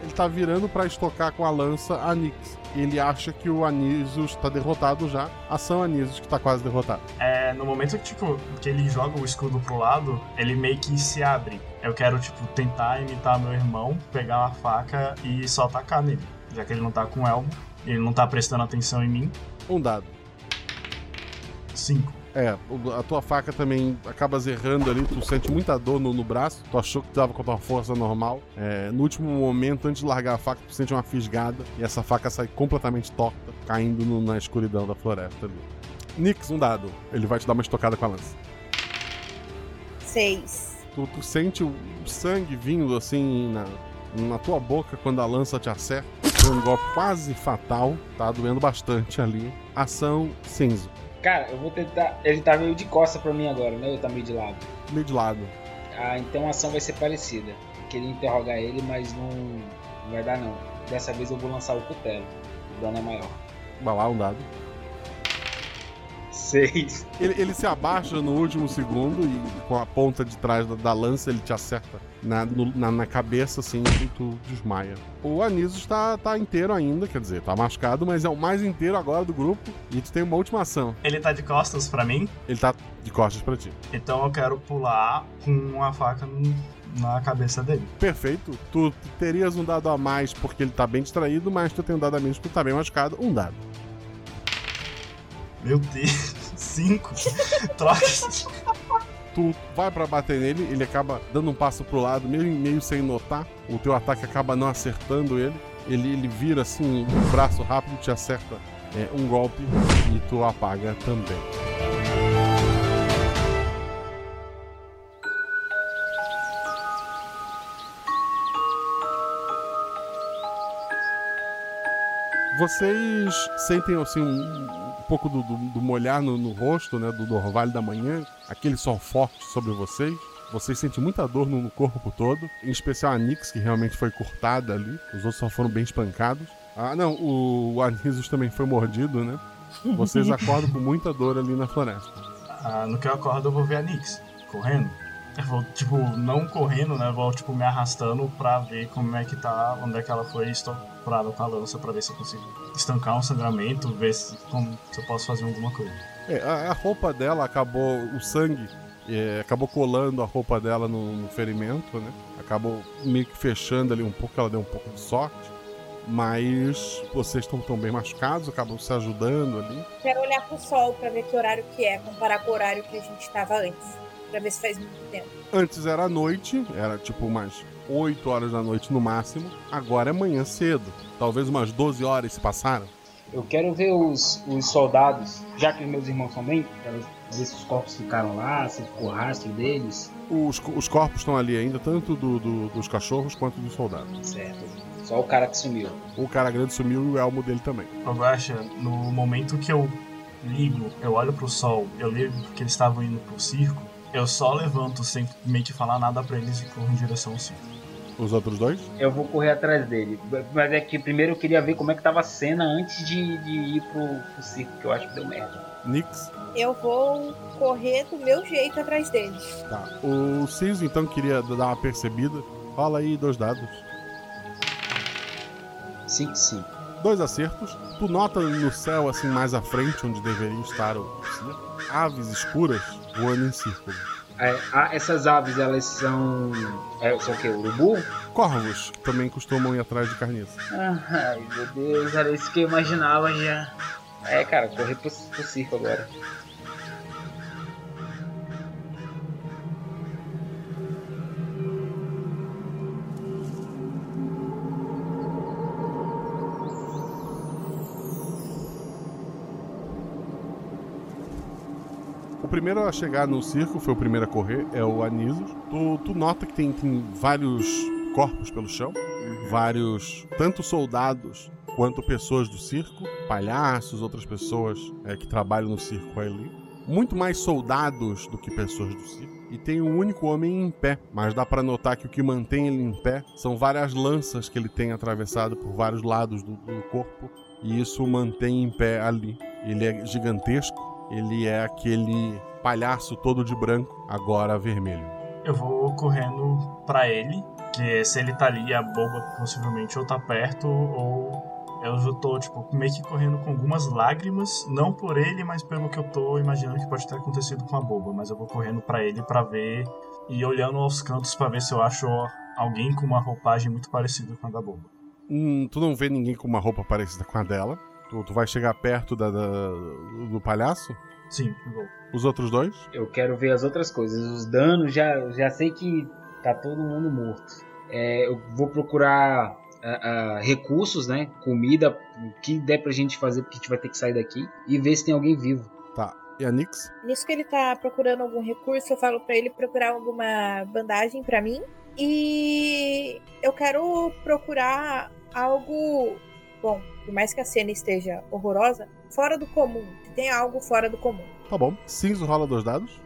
Ele tá virando pra estocar com a lança a Nix. Ele acha que o Anísios tá derrotado já. Ação Anísios que tá quase derrotado. É, no momento que, tipo, que ele joga o escudo pro lado, ele meio que se abre. Eu quero, tipo, tentar imitar meu irmão, pegar uma faca e só atacar nele. Já que ele não tá com elmo, ele não tá prestando atenção em mim. Um dado. Cinco. É, a tua faca também acaba zerrando ali, tu sente muita dor no, no braço, tu achou que tu tava com a tua força normal. É, no último momento, antes de largar a faca, tu sente uma fisgada e essa faca sai completamente torta, caindo no- na escuridão da floresta ali. Nix, um dado. Ele vai te dar uma estocada com a lança. Seis. Tu, tu sente o sangue vindo assim na, na tua boca quando a lança te acerta. Foi um golpe quase fatal, tá doendo bastante ali. Ação cinza, Cara, eu vou tentar. Ele tá meio de costa pra mim agora, né? Ele tá meio de lado. meio de lado. Ah, então a ação vai ser parecida. Eu queria interrogar ele, mas não, não vai dar não. Dessa vez eu vou lançar o cutelo. O dano é maior. Vai lá, um dado. Seis. Ele, ele se abaixa no último segundo e com a ponta de trás da, da lança ele te acerta na, no- na, na cabeça assim e tu desmaia. O Anísio tá, tá inteiro ainda, quer dizer, tá machucado, mas é o mais inteiro agora do grupo e tu tem uma última ação. Ele tá de costas pra mim, Ele tá de costas pra ti. então eu quero pular com a faca no- na cabeça dele. Perfeito. Tu terias um dado a mais porque ele tá bem distraído, mas tu tem um dado a menos porque tu tá bem machucado. Um dado. Meu Deus, cinco. Troca. Tu vai pra bater nele, ele acaba dando um passo pro lado, meio, meio sem notar. O teu ataque acaba não acertando ele. Ele, ele vira assim, um braço rápido, te acerta é, um golpe e tu apaga também. Vocês sentem assim um pouco do, do- do molhar no, no rosto, né? Do, do orvalho da manhã, aquele sol forte sobre vocês. Vocês sentem muita dor no, no corpo todo, em especial a Nix, que realmente foi cortada ali. Os outros só foram bem espancados. Ah, não, o, o Anisus também foi mordido, né? Vocês acordam com muita dor ali na floresta. Ah, no que eu acordo, eu vou ver a Nix correndo. Eu vou, tipo, não correndo, né? Vou, tipo, me arrastando pra ver como é que tá, onde é que ela foi estourada com a lança, pra ver se eu consigo estancar um sangramento, ver se, como, se eu posso fazer alguma coisa. É, a, a roupa dela acabou, o sangue é, acabou colando a roupa dela no, no ferimento, né? Acabou meio que fechando ali um pouco, ela deu um pouco de sorte. Mas vocês estão tão bem machucados, acabam se ajudando ali. Quero olhar pro sol pra ver que horário que é, comparar com o horário que a gente tava antes. Pra ver se faz muito tempo. Antes era noite, era tipo umas 8 horas da noite no máximo. Agora é manhã cedo. Talvez umas 12 horas se passaram. Eu quero ver os, os soldados, já que os meus irmãos são bem, quero ver se os corpos ficaram lá, se ficou rastro deles. Os, os corpos estão ali ainda, tanto do- do- dos cachorros quanto dos soldados. Certo. Só o cara que sumiu. O cara grande sumiu e o elmo dele também. Guaxa, no momento que eu ligo, eu olho pro sol, eu ligo que eles estavam indo pro circo, eu só levanto sem meio que falar nada pra eles e corro em direção ao circo. Os outros dois? Eu vou correr atrás dele. Mas é que primeiro eu queria ver como é que tava a cena antes de, de ir pro, pro circo, que eu acho que deu merda. Nix. Eu vou correr do meu jeito atrás deles. Tá. O Ciso então queria dar uma percebida. Fala aí dois dados. 5 5. Dois acertos. Tu nota no céu, assim, mais à frente, onde deveria estar o circo, aves escuras voando em círculo. É, ah, essas aves, elas são. É, são o quê? Urubu? Corvos, que também costumam ir atrás de carniça. Ai, meu Deus, era isso que eu imaginava já. É, cara, correr pro, pro circo agora. Primeiro a chegar no circo, foi o primeiro a correr, é o Anísio. Tu, tu nota que tem, tem vários corpos pelo chão, vários, tanto soldados quanto pessoas do circo, palhaços, outras pessoas é, que trabalham no circo ali. Muito mais soldados do que pessoas do circo. E tem um único homem em pé, mas dá pra notar que o que mantém ele em pé são várias lanças que ele tem atravessado por vários lados do, do corpo, e isso o mantém em pé ali. Ele é gigantesco, ele é aquele palhaço todo de branco, agora vermelho. Eu vou correndo pra ele, que se ele tá ali, a boba possivelmente ou tá perto, ou eu já tô, tipo, meio que correndo com algumas lágrimas, não por ele, mas pelo que eu tô imaginando que pode ter acontecido com a boba. Mas eu vou correndo pra ele pra ver e olhando aos cantos pra ver se eu acho alguém com uma roupagem muito parecida com a da boba. Hum, tu não vê ninguém com uma roupa parecida com a dela. Tu, tu vai chegar perto da, da- do palhaço? Sim, vou. Os outros dois? Eu quero ver as outras coisas. Os danos, já, já sei que tá todo mundo morto. É, eu vou procurar uh, uh, recursos, né? Comida, o que der pra gente fazer, porque a gente vai ter que sair daqui. E ver se tem alguém vivo. Tá. E a Nix? Nisso que ele tá procurando algum recurso, eu falo para ele procurar alguma bandagem para mim. E eu quero procurar algo. Bom, por mais que a cena esteja horrorosa, fora do comum. Tem algo fora do comum. Tá bom. Cinzo rola dois dados.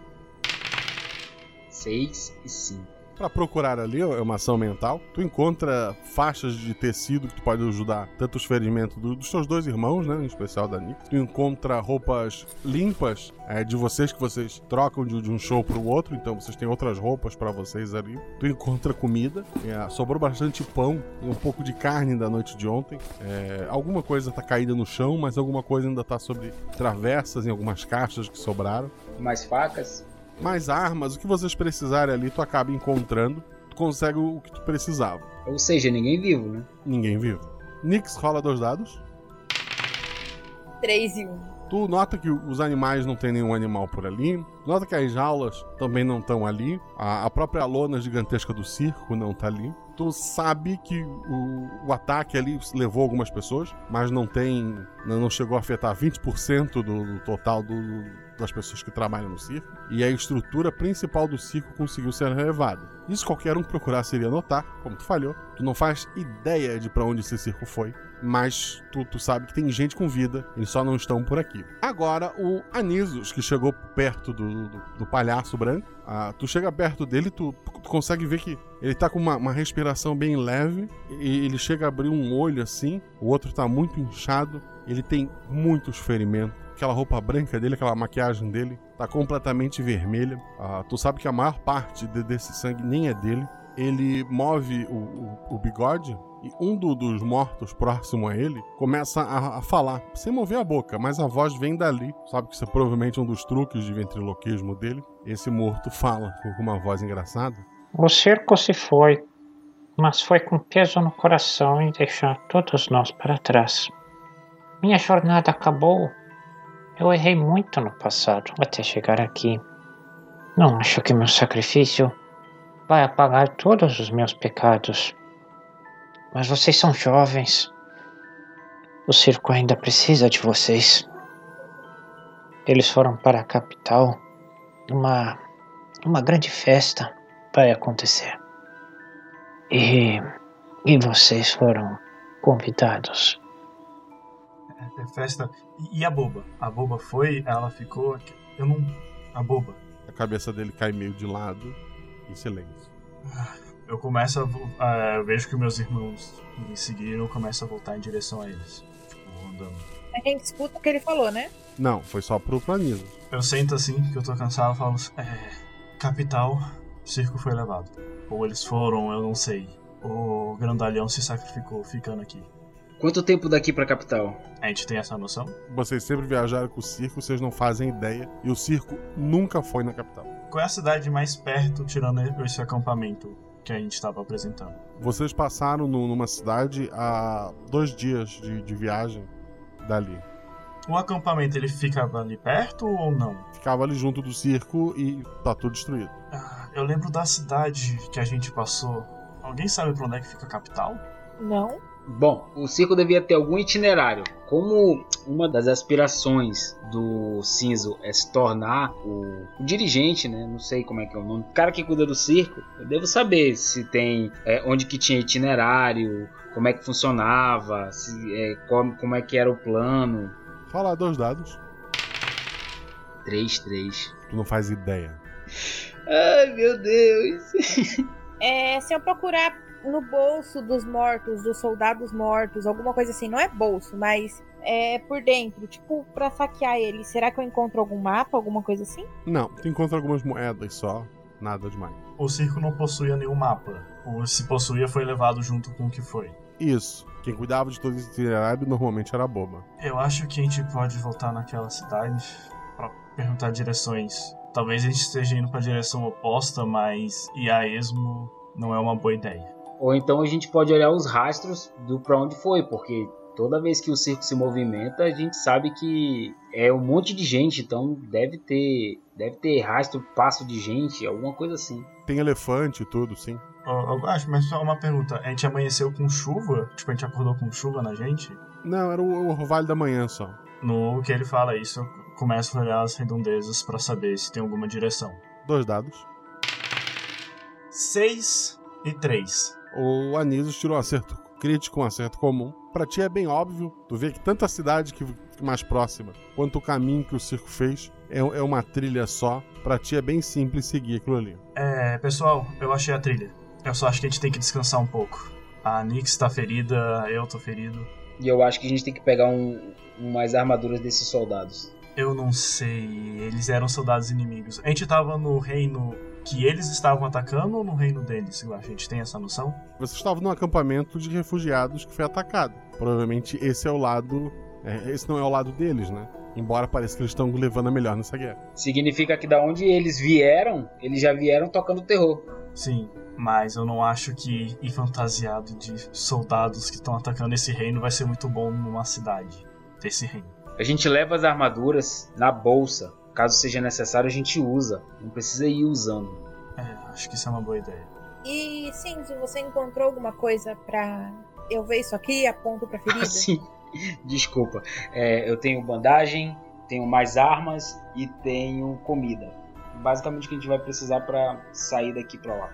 6 e 5 para procurar ali, é uma ação mental. Tu encontra faixas de tecido que tu pode ajudar tanto os ferimentos do, dos seus dois irmãos, né, em especial da Nick. Tu encontra roupas limpas é, de vocês que vocês trocam de, de um show pro outro, então vocês têm outras roupas para vocês ali. Tu encontra comida, é, sobrou bastante pão e um pouco de carne da noite de ontem. É, alguma coisa tá caída no chão, mas alguma coisa ainda tá sobre travessas em algumas caixas que sobraram. Mais facas? Mais armas, o que vocês precisarem ali, tu acaba encontrando. Tu consegue o que tu precisava. Ou seja, ninguém vivo, né? Ninguém vivo. Nix rola dois dados. 3 e 1. Um. Tu nota que os animais não tem nenhum animal por ali. Nota que as jaulas também não estão ali. A, a, própria lona gigantesca do circo não tá ali. Tu sabe que o, o ataque ali levou algumas pessoas, mas não tem. Não chegou a afetar 20% do, do total do, das pessoas que trabalham no circo, e a estrutura principal do circo conseguiu ser relevada. Isso qualquer um que procurasse iria notar, como tu falhou. Tu não faz ideia de para onde esse circo foi, mas tu, tu, sabe que tem gente com vida, eles só não estão por aqui. Agora, o Anisos, que chegou perto do, do, do palhaço branco, ah, tu chega perto dele, tu, tu, consegue ver que ele tá com uma, uma, respiração bem leve, e ele chega a abrir um olho assim, o outro tá muito inchado, ele tem muitos ferimentos aquela roupa branca dele, aquela maquiagem dele, tá completamente vermelha. Ah, tu sabe que a maior parte de, desse sangue nem é dele. Ele move o, o, o bigode e um do, dos mortos próximo a ele começa a, a, falar, sem mover a boca, mas a voz vem dali. Sabe que isso é provavelmente um dos truques de ventriloquismo dele. Esse morto fala com uma voz engraçada. O cerco se foi, mas foi com peso no coração em deixar todos nós para trás. Minha jornada acabou eu errei muito no passado até chegar aqui. Não acho que meu sacrifício vai apagar todos os meus pecados. Mas vocês são jovens. O circo ainda precisa de vocês. Eles foram para a capital. Uma uma grande festa vai acontecer. E e vocês foram convidados. É, é festa e a boba? A boba foi, ela ficou. Eu não. A boba. A cabeça dele cai meio de lado, em silêncio. Eu começo a. eu vejo que meus irmãos me seguiram, eu começo a voltar em direção a eles. Tipo, andando. A gente escuta o que ele falou, né? Não, foi só pro planismo. Eu sento assim, que eu tô cansado, e falo. É. Capital, circo foi levado. Ou eles foram, eu não sei. O grandalhão se sacrificou ficando aqui. Quanto tempo daqui pra capital? A gente tem essa noção? Vocês sempre viajaram com o circo, vocês não fazem ideia. E o circo nunca foi na capital. Qual é a cidade mais perto, tirando esse acampamento que a gente estava apresentando? Vocês passaram no, numa cidade há dois dias de, de viagem dali. O acampamento ele ficava ali perto ou não? Ficava ali junto do circo e tá tudo destruído. Ah, eu lembro da cidade que a gente passou. Alguém sabe pra onde é que fica a capital? Não. Bom, o circo devia ter algum itinerário. Como uma das aspirações do Cinzo é se tornar o, o, dirigente, né? Não sei como é que é o nome. O cara que cuida do circo, eu devo saber se tem é, onde que tinha itinerário, como é que funcionava, se, é, como, como é que era o plano. Fala dois dados. 3, 3. Tu não faz ideia. Ai, meu Deus. é, se eu procurar no bolso dos mortos, dos soldados mortos, alguma coisa assim. Não é bolso, mas é por dentro, tipo, pra saquear eles. Será que eu encontro algum mapa, alguma coisa assim? Não, tu encontra algumas moedas só, nada demais. O circo não possuía nenhum mapa. Ou se possuía, foi levado junto com o que foi. Isso. Quem cuidava de todo esse itinerário normalmente era a boba. Eu acho que a gente pode voltar naquela cidade para perguntar direções. Talvez a gente esteja indo para a direção oposta, mas ir a esmo não é uma boa ideia. Ou então a gente pode olhar os rastros do para onde foi, porque Toda vez que o circo se movimenta, a gente sabe que é um monte de gente, então deve ter, deve ter rastro, passo de gente, alguma coisa assim. Tem elefante e tudo, sim. Oh, eu acho, mas só uma pergunta. A gente amanheceu com chuva? Tipo, a gente acordou com chuva na gente? Não, era o, orvalho da manhã só. No que ele fala isso, eu começo a olhar as redondezas para saber se tem alguma direção. Dois dados. 6 e 3. O Anísio tirou um acerto crítico, um acerto comum. Pra ti é bem óbvio, tu vê que tanto a cidade que mais próxima, quanto o caminho que o circo fez, é, é uma trilha só. Pra ti é bem simples seguir aquilo ali. É, pessoal, eu achei a trilha. Eu só acho que a gente tem que descansar um pouco. A Nix tá ferida, eu tô ferido. E eu acho que a gente tem que pegar um, umas armaduras desses soldados. Eu não sei. Eles eram soldados inimigos. A gente tava no reino que eles estavam atacando ou no reino deles? A gente tem essa noção? Você estava num acampamento de refugiados que foi atacado. Provavelmente esse é o lado. É, esse não é o lado deles, né? Embora pareça que eles estão levando a melhor nessa guerra. Significa que da onde eles vieram, eles já vieram tocando terror. Sim, mas eu não acho que ir fantasiado de soldados que estão atacando esse reino vai ser muito bom numa cidade desse reino. A gente leva as armaduras na bolsa. Caso seja necessário, a gente usa. Não precisa ir usando. É, acho que isso é uma boa ideia. E Cindy, você encontrou alguma coisa pra eu ver isso aqui e aponto pra ferida? Sim. Desculpa. É, eu tenho bandagem, tenho mais armas e tenho comida. Basicamente o que a gente vai precisar para sair daqui para lá.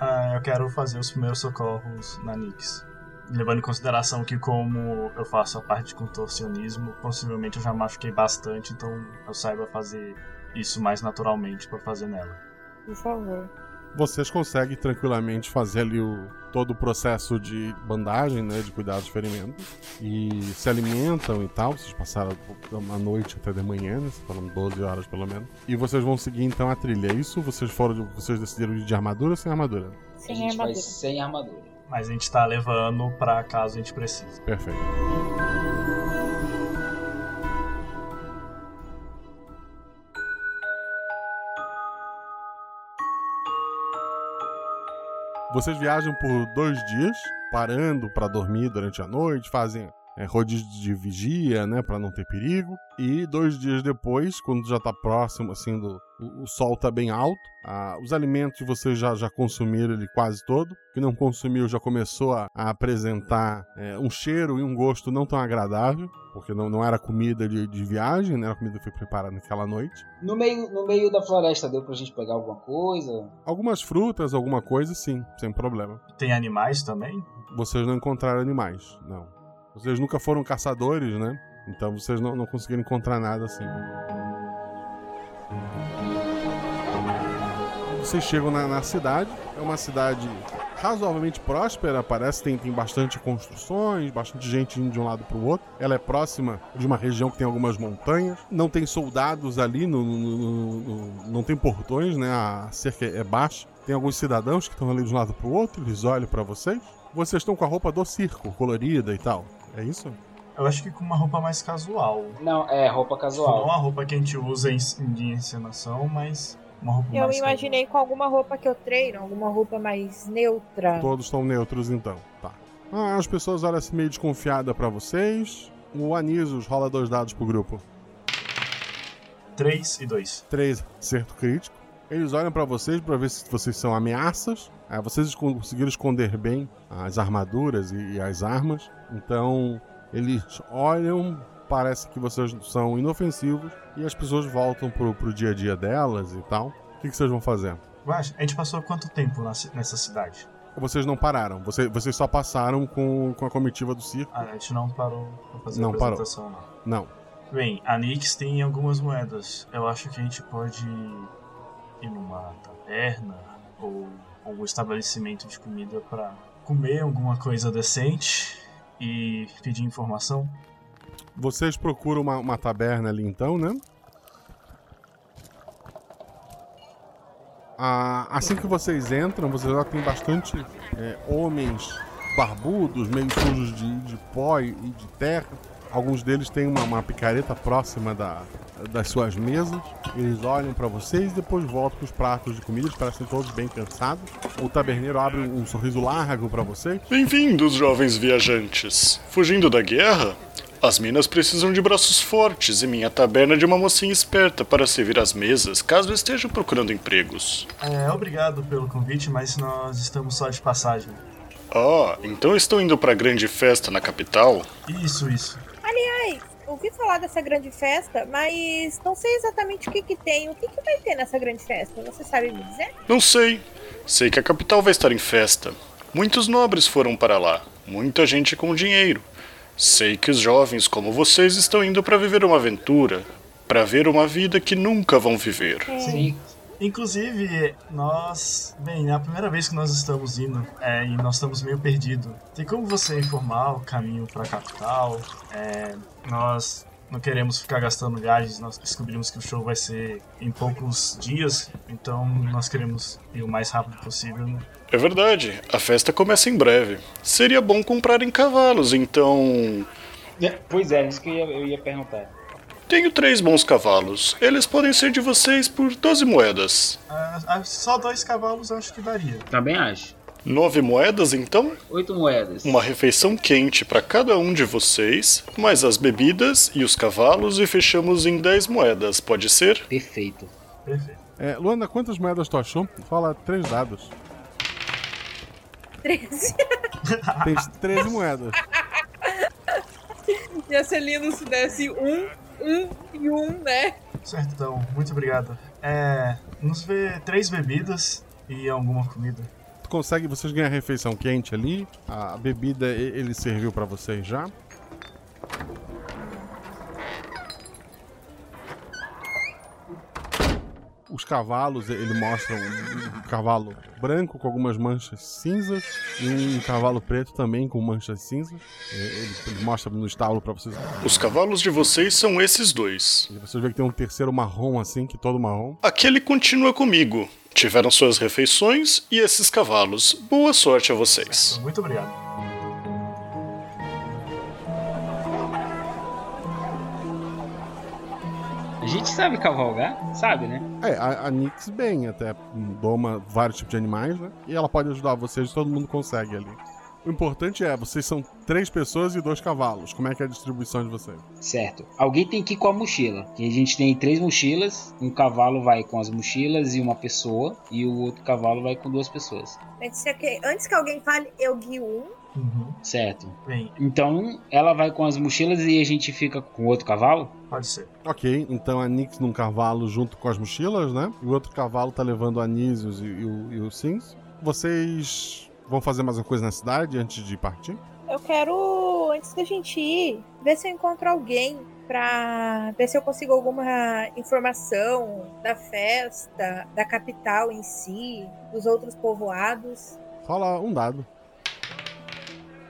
Ah, eu quero fazer os primeiros socorros na Nix levando em consideração que como eu faço a parte de contorcionismo, possivelmente eu já machuquei bastante, então eu saiba fazer isso mais naturalmente para fazer nela. Por favor. Vocês conseguem tranquilamente fazer ali o, todo o processo de bandagem, né, de cuidar dos ferimentos, e se alimentam e tal. Vocês passaram a noite até de manhã, né, foram 12 horas pelo menos. E vocês vão seguir então a trilha. É isso? Vocês foram, vocês decidiram ir de armadura ou sem armadura? Sem a gente armadura. vai sem armadura. Mas a gente tá levando pra caso a gente precise. Perfeito. Vocês viajam por dois dias, parando para dormir durante a noite, fazem é, rodízio de vigia, né, para não ter perigo. E dois dias depois, quando já tá próximo, assim, do o, o sol tá bem alto, ah, os alimentos vocês já, já consumiram ele quase todo. O que não consumiu já começou a, a apresentar é, um cheiro e um gosto não tão agradável, porque não, não era comida de, de viagem, né, a comida foi preparada naquela noite. No meio, no meio da floresta deu pra gente pegar alguma coisa? Algumas frutas, alguma coisa, sim, sem problema. Tem animais também? Vocês não encontraram animais, não. Vocês nunca foram caçadores, né? Então vocês não, não conseguiram encontrar nada assim. Vocês chegam na, na cidade, é uma cidade razoavelmente próspera, parece tem, tem bastante construções, bastante gente indo de um lado para o outro. Ela é próxima de uma região que tem algumas montanhas. Não tem soldados ali, no, no, no, não tem portões, né? A cerca é baixa. Tem alguns cidadãos que estão ali de um lado para o outro, eles olham para vocês. Vocês estão com a roupa do circo, colorida e tal. É isso? Eu acho que com uma roupa mais casual. Não, é roupa casual. Não uma roupa que a gente usa em, em encenação, mas uma roupa eu mais imaginei casual. com alguma roupa que eu treino, alguma roupa mais neutra. Todos estão neutros então, tá. Ah, as pessoas olham assim meio desconfiada para vocês. O Anisos rola dois dados pro grupo. 3 e 2. 3, acerto crítico. Eles olham para vocês para ver se vocês são ameaças. Ah, vocês conseguiram esconder bem as armaduras e, as armas. Então, eles olham, parece que vocês são inofensivos e as pessoas voltam pro, pro dia a dia delas e tal. O que, que vocês vão fazer? Mas, a gente passou quanto tempo nessa cidade? Vocês não pararam, vocês, vocês só passaram com, com a comitiva do circo. Ah, a gente não parou pra fazer Não a parou. apresentação, não. Não. Bem, a Nix tem algumas moedas. Eu acho que a gente pode ir numa taverna ou algum estabelecimento de comida para comer alguma coisa decente e pedir informação. Vocês procuram uma, uma taberna ali então, né? Ah, assim que vocês entram, vocês já tem bastante é, homens barbudos, meio sujos de, de pó e de terra, Alguns deles têm uma, uma picareta próxima da, das suas mesas. Eles olham para vocês e depois voltam com os pratos de comida. Eles parecem todos bem cansados. O taberneiro abre um sorriso largo para vocês. Bem-vindos, jovens viajantes. Fugindo da guerra? As minas precisam de braços fortes e minha taberna é de uma mocinha esperta para servir as mesas caso estejam procurando empregos. É, obrigado pelo convite, mas nós estamos só de passagem. Ah, então estão indo para a grande festa na capital? Isso, isso. Falar dessa grande festa, mas não sei exatamente o que que tem. O que que vai ter nessa grande festa? Você sabe me dizer? Não sei. Sei que a capital vai estar em festa. Muitos nobres foram para lá. Muita gente com dinheiro. Sei que os jovens como vocês estão indo para viver uma aventura, para ver uma vida que nunca vão viver. Sim. Inclusive, nós. Bem, é a primeira vez que nós estamos indo é, e nós estamos meio perdidos. Tem como você informar o caminho para a capital? É, nós não queremos ficar gastando viagens, nós descobrimos que o show vai ser em poucos dias, então nós queremos ir o mais rápido possível. É verdade, a festa começa em breve. Seria bom comprarem cavalos, então. É, pois é, isso que eu ia, eu ia perguntar. Tenho três bons cavalos. Eles podem ser de vocês por 12 moedas. Ah, ah, só dois cavalos acho que daria. Também acho. Nove moedas, então? Oito moedas. Uma refeição quente para cada um de vocês, mais as bebidas e os cavalos e fechamos em 10 moedas, pode ser? Perfeito. Perfeito. É, Luana, quantas moedas tu achou? Fala três dados. 13. Tem 13 moedas. Ia ser lindo se desse um, um e um, né? Certo, então, muito obrigado. É. Nos vê três bebidas e alguma comida. Tu consegue, vocês ganham a refeição quente ali. A bebida ele serviu pra vocês já. Os cavalos, ele mostra um, cavalo branco com algumas manchas cinzas e um cavalo preto também com manchas cinzas. Ele, ele mostra no estábulo pra vocês. Os cavalos de vocês são esses dois. E vocês veem que tem um terceiro marrom assim, que todo marrom. Aquele continua comigo. Tiveram suas refeições e esses cavalos. Boa sorte a vocês. Muito obrigado. A gente sabe cavalgar? Sabe, né? É, a, a Nix bem, até doma vários tipos de animais, né? E ela pode ajudar vocês, todo mundo consegue ali. O importante é, vocês são três pessoas e dois cavalos. Como é que é a distribuição de vocês? Certo. Alguém tem que ir com a mochila. Que a gente tem três mochilas. Um cavalo vai com as mochilas e uma pessoa. E o outro cavalo vai com duas pessoas. Antes que, antes que alguém fale, eu guio um. Certo. Bem, Então ela vai com as mochilas e a gente fica com o outro cavalo? pode ser. Ok, então a Nix num cavalo junto com as mochilas, né? E o outro cavalo tá levando o Anísios e, e e o Sims. Vocês vão fazer mais uma coisa na cidade antes de partir? Eu quero, antes da gente ir, ver se eu encontro alguém pra ver se eu consigo alguma informação da festa, da capital em si, dos outros povoados. Rola um dado.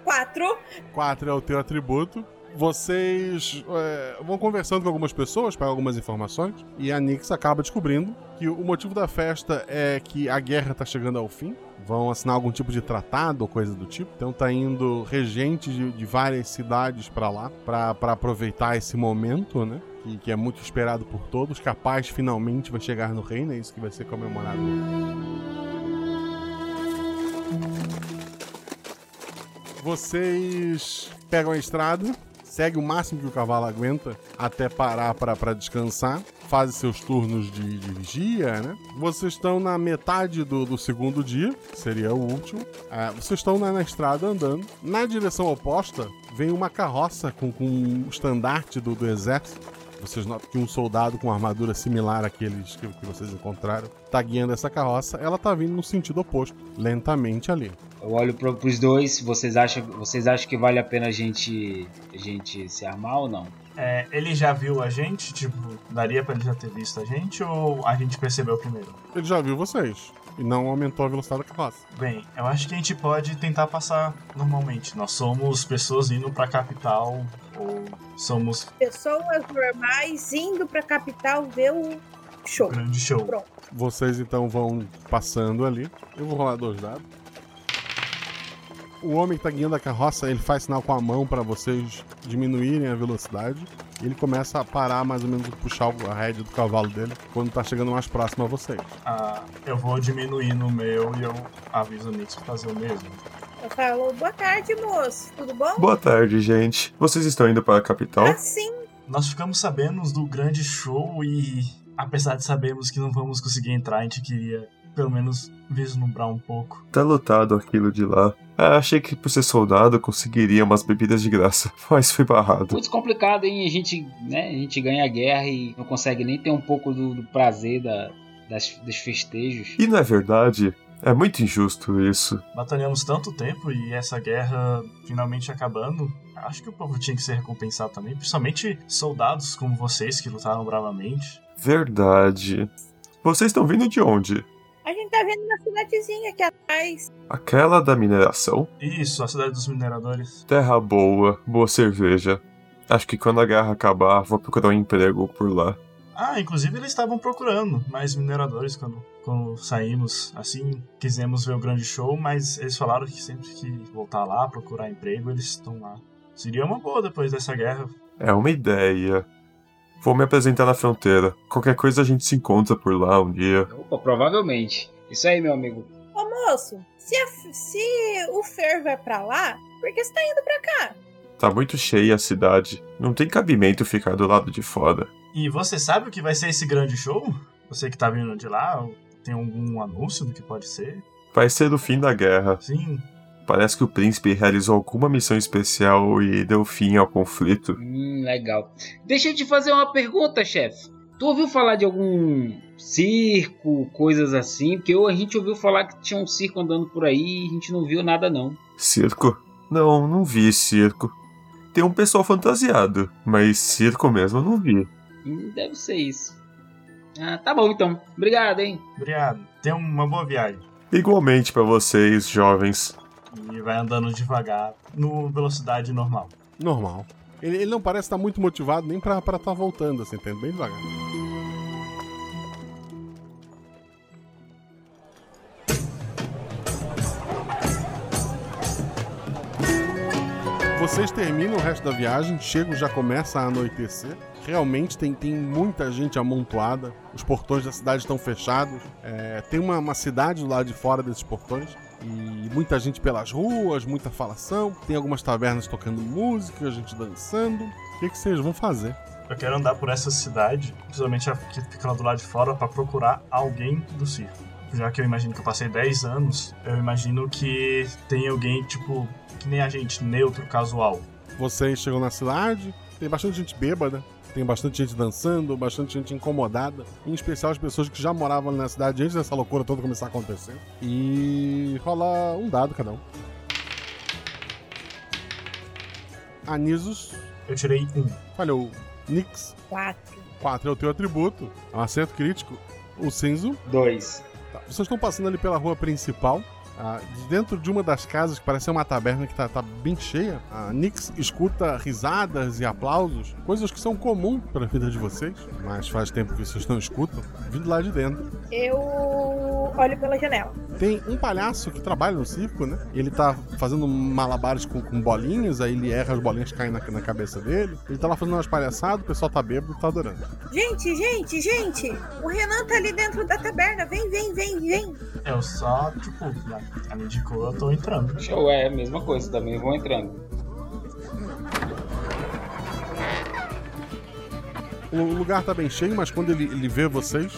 Quatro. 4 é o teu atributo. Vocês é, vão conversando com algumas pessoas para algumas informações e a Nix acaba descobrindo que o motivo da festa é que a guerra tá chegando ao fim. Vão assinar algum tipo de tratado ou coisa do tipo. Então tá indo regentes de, de várias cidades para lá para aproveitar esse momento, né? Que, que é muito esperado por todos. Que a paz finalmente vai chegar no reino. É isso que vai ser comemorado. Vocês pegam a estrada, segue o máximo que o cavalo aguenta até parar para descansar, fazem seus turnos de, de vigia, né? Vocês estão na metade do, do segundo dia, que seria o último. Ah, vocês estão na, na estrada andando. Na direção oposta vem uma carroça com, com um estandarte do, do exército. Vocês notam que um soldado com armadura similar àqueles que, que vocês encontraram tá guiando essa carroça. Ela tá vindo no sentido oposto, lentamente ali. Eu olho pro, pros dois, vocês acham, vocês acham que vale a pena a gente, a gente se armar ou não? É, ele já viu a gente? Tipo, daria pra ele já ter visto a gente ou a gente percebeu primeiro? Ele já viu vocês e não aumentou a velocidade da carroça. Bem, eu acho que a gente pode tentar passar normalmente. Nós somos pessoas indo pra capital ou somos Pessoas normais indo pra capital ver o show. grande show. Pronto. Vocês então vão passando ali. Eu vou rolar dois dados. O homem que tá guiando a carroça, ele faz sinal com a mão para vocês diminuírem a velocidade. E ele começa a parar mais ou menos, puxar a rédea do cavalo dele quando tá chegando mais próximo a vocês. Ah, eu vou diminuir no meu e eu aviso o Nix pra fazer o mesmo. Eu falo, boa tarde, moço. Tudo bom? Boa tarde, gente. Vocês estão indo para a capital? Ah, sim. Nós ficamos sabendo do grande show e, apesar de sabermos que não vamos conseguir entrar, a gente queria pelo menos vislumbrar um pouco. Tá lotado aquilo de lá. Ah, achei que por ser soldado conseguiria umas bebidas de graça, mas fui barrado. Muito complicado, hein? A gente, né, a gente ganha a guerra e não consegue nem ter um pouco do, do prazer da, das, dos festejos. E não é verdade? É muito injusto isso. Batalhamos tanto tempo e essa guerra finalmente acabando. Acho que o povo tinha que ser recompensado também, principalmente soldados como vocês que lutaram bravamente. Verdade. Vocês estão vindo de onde? A gente tá vendo uma cidadezinha aqui atrás. Aquela da mineração? Isso, a cidade dos mineradores. Terra boa, boa cerveja. Acho que quando a guerra acabar, vou procurar um emprego por lá. Ah, inclusive eles estavam procurando mais mineradores quando, quando saímos. Assim, quisemos ver o grande show, mas eles falaram que sempre que voltar lá, procurar emprego, eles estão lá. Seria uma boa depois dessa guerra. É uma ideia. Vou me apresentar na fronteira. Qualquer coisa a gente se encontra por lá um dia. Opa, provavelmente. Isso aí, meu amigo. Moço, se, a, se o Fer vai pra lá, por que você tá indo pra cá? Tá muito cheia a cidade. Não tem cabimento ficar do lado de fora. E você sabe o que vai ser esse grande show? Você que tá vindo de lá, tem algum anúncio do que pode ser? Vai ser o fim da guerra. Sim. Parece que o príncipe realizou alguma missão especial e deu fim ao conflito. Hum, legal. Deixa eu te fazer uma pergunta, chefe. Tu ouviu falar de algum circo, coisas assim? Porque a gente ouviu falar que tinha um circo andando por aí e a gente não viu nada não. Circo? Não, não vi circo. Tem um pessoal fantasiado, mas circo mesmo eu não vi. Hum, deve ser isso. Ah, tá bom então. Obrigado, hein? Obrigado. Tenha uma boa viagem. Igualmente para vocês, jovens. E vai andando devagar, no velocidade normal. Normal. Ele, ele não parece estar muito motivado nem pra estar tá voltando, assim, entende? Bem devagar. Vocês terminam o resto da viagem, chegam, já começa a anoitecer. Realmente tem, tem muita gente amontoada, os portões da cidade estão fechados. É, tem uma, uma cidade do lado de fora desses portões e muita gente pelas ruas, muita falação. Tem algumas tavernas tocando música, gente dançando. O que, que vocês vão fazer? Eu quero andar por essa cidade, principalmente a que fica lá do lado de fora, para procurar alguém do circo. Já que eu imagino que eu passei 10 anos, eu imagino que tem alguém, tipo, que nem a gente, neutro, casual. Vocês chegam na cidade, tem bastante gente bêbada, tem bastante gente dançando, bastante gente incomodada. Em especial as pessoas que já moravam na cidade antes dessa loucura toda começar a acontecer. E rola um dado cada um. Anisos. Eu tirei um. Falhou. Nix. Quatro. Quatro é o teu atributo. É um acerto crítico. O Cinzo. Dois. Tá. Vocês estão passando ali pela rua principal. Ah, dentro de uma das casas, que parece ser uma taberna que tá, tá bem cheia, a Nix escuta risadas e aplausos, coisas que são comuns para a vida de vocês, mas faz tempo que vocês não escutam, vindo lá de dentro. Eu olho pela janela. Tem um palhaço que trabalha no circo, né? Ele tá fazendo malabares com, com bolinhas, aí ele erra, as bolinhas caem na, na cabeça dele. Ele tá lá fazendo umas palhaçadas, o pessoal tá bêbado, tá adorando. Gente, gente, gente! O Renan tá ali dentro da taberna. Vem, vem, vem, vem. Eu só, tipo, ela me indicou, eu tô entrando. Show, é a mesma coisa, também vou entrando. O lugar tá bem cheio, mas quando ele, ele vê vocês,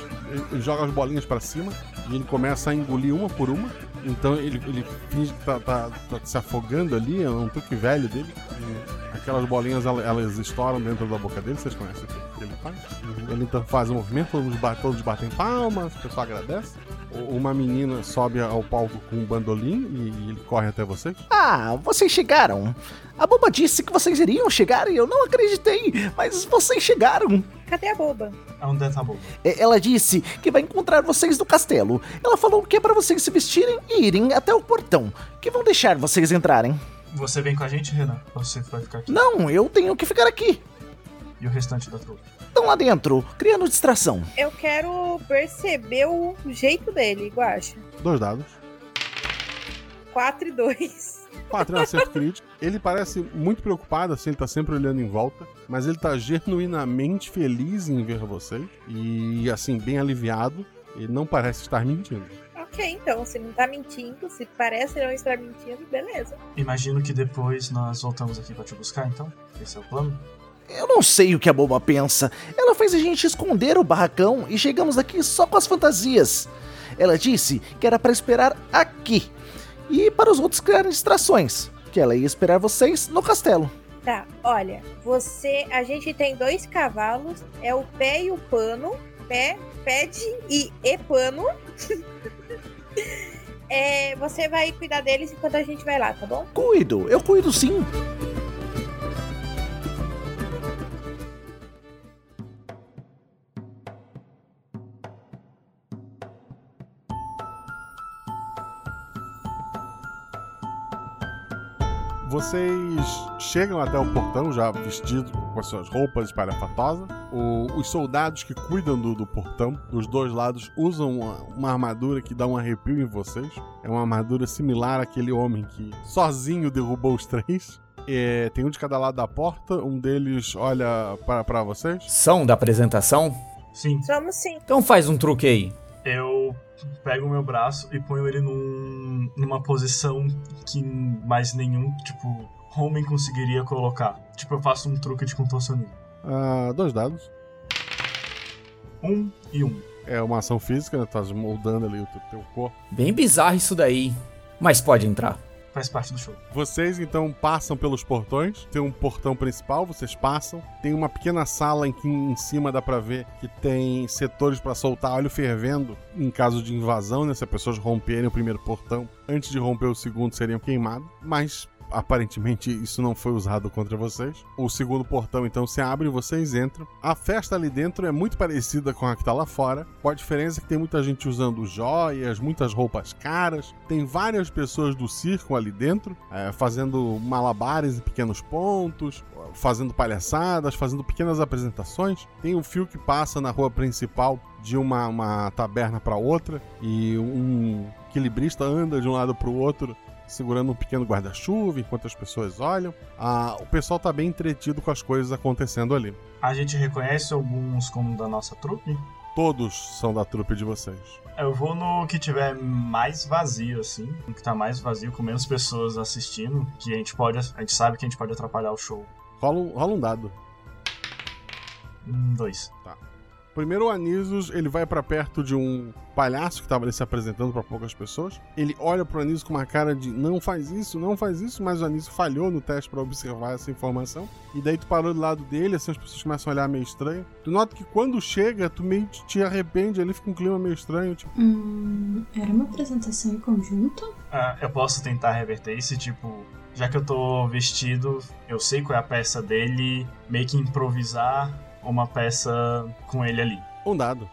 ele, joga as bolinhas para cima e ele começa a engolir uma por uma. Então ele, ele finge que tá, tá, tá se afogando ali, é um truque velho dele. E aquelas bolinhas elas, estouram dentro da boca dele, vocês conhecem o que ele faz? Ele então faz um movimento, todos batem palmas, o pessoal agradece. Uma menina sobe ao palco com um bandolim e ele corre até vocês. Ah, vocês chegaram. A boba disse que vocês iriam chegar e eu não acreditei, mas vocês chegaram. Cadê a boba? Onde tá a boba? Ela disse que vai encontrar vocês no castelo. Ela falou que é para vocês se vestirem e irem até o portão, que vão deixar vocês entrarem. Você vem com a gente, Renan? Ou você vai ficar aqui? Não, eu tenho que ficar aqui. E o restante da trupe? Estão lá dentro, criando distração. Eu quero perceber o jeito dele, Guacha. Dois dados. 4 e 2. 4 é um acerto crítico. Ele parece muito preocupado, assim, ele tá sempre olhando em volta, mas ele tá genuinamente feliz em ver vocês e, assim, bem aliviado. Ele não parece estar mentindo. Ok, então, se não tá mentindo, se parece não estar mentindo, beleza. Imagino que depois nós voltamos aqui pra te buscar, então? Esse é o plano? Eu não sei o que a boba pensa. Ela fez a gente esconder o barracão e chegamos aqui só com as fantasias. Ela disse que era para esperar aqui e para os outros criarem distrações, que ela ia esperar vocês no castelo. Tá, olha, você. A gente tem dois cavalos, é o pé e o pano. Pé, pede e e pano. é, você vai cuidar deles enquanto a gente vai lá, tá bom? Cuido, eu cuido sim. Vocês chegam até o portão já vestidos com as suas roupas espalhafatosas. O- os soldados que cuidam do, do portão, dos dois lados, usam uma, uma armadura que dá um arrepio em vocês. É uma armadura similar àquele homem que sozinho derrubou os três. É, tem um de cada lado da porta, um deles olha para, para vocês. São da apresentação? Sim. Somos sim. Então faz um truque aí. Eu pego o meu braço e ponho ele num, numa posição que mais nenhum, tipo, homem conseguiria colocar. Tipo, eu faço um truque de contorcionismo. Ah, dois dados. Um e um. É uma ação física, né? Tá moldando ali o teu, teu corpo. Bem bizarro isso daí. Mas pode entrar. Faz parte do show. Vocês então passam pelos portões. Tem um portão principal, vocês passam. Tem uma pequena sala em que em cima dá pra ver que tem setores pra soltar óleo fervendo em caso de invasão, né? Se as pessoas romperem o primeiro portão, antes de romper o segundo seriam queimados. Mas aparentemente isso não foi usado contra vocês. O segundo portão então se abre e vocês entram. A festa ali dentro é muito parecida com a que tá lá fora, com a diferença que tem muita gente usando joias, muitas roupas caras. Tem várias pessoas do circo ali dentro, é, fazendo malabares em pequenos pontos, fazendo palhaçadas, fazendo pequenas apresentações. Tem um fio que passa na rua principal de uma, uma taberna para outra e um equilibrista anda de um lado para o outro segurando um pequeno guarda-chuva enquanto as pessoas olham. Ah, o pessoal tá bem entretido com as coisas acontecendo ali. A gente reconhece alguns como da nossa trupe? Todos são da trupe de vocês. Eu vou no que tiver mais vazio, assim. No que tá mais vazio, com menos pessoas assistindo. Que a gente pode. A gente sabe que a gente pode atrapalhar o show. Rola um, rola um dado. Um, dois. Tá. Primeiro o Anísios, ele vai para perto de um palhaço que tava ali se apresentando para poucas pessoas. Ele olha pro Anísio com uma cara de não faz isso, não faz isso, mas o Anísio falhou no teste para observar essa informação. E daí tu parou do lado dele, assim as pessoas começam a olhar meio estranho. Tu nota que quando chega, tu meio te- te arrepende, ali fica um clima meio estranho, tipo, Hum, era uma apresentação em conjunto? Ah, eu posso tentar reverter isso, tipo, já que eu tô vestido, eu sei qual é a peça dele, meio que improvisar uma peça com ele ali. um dado.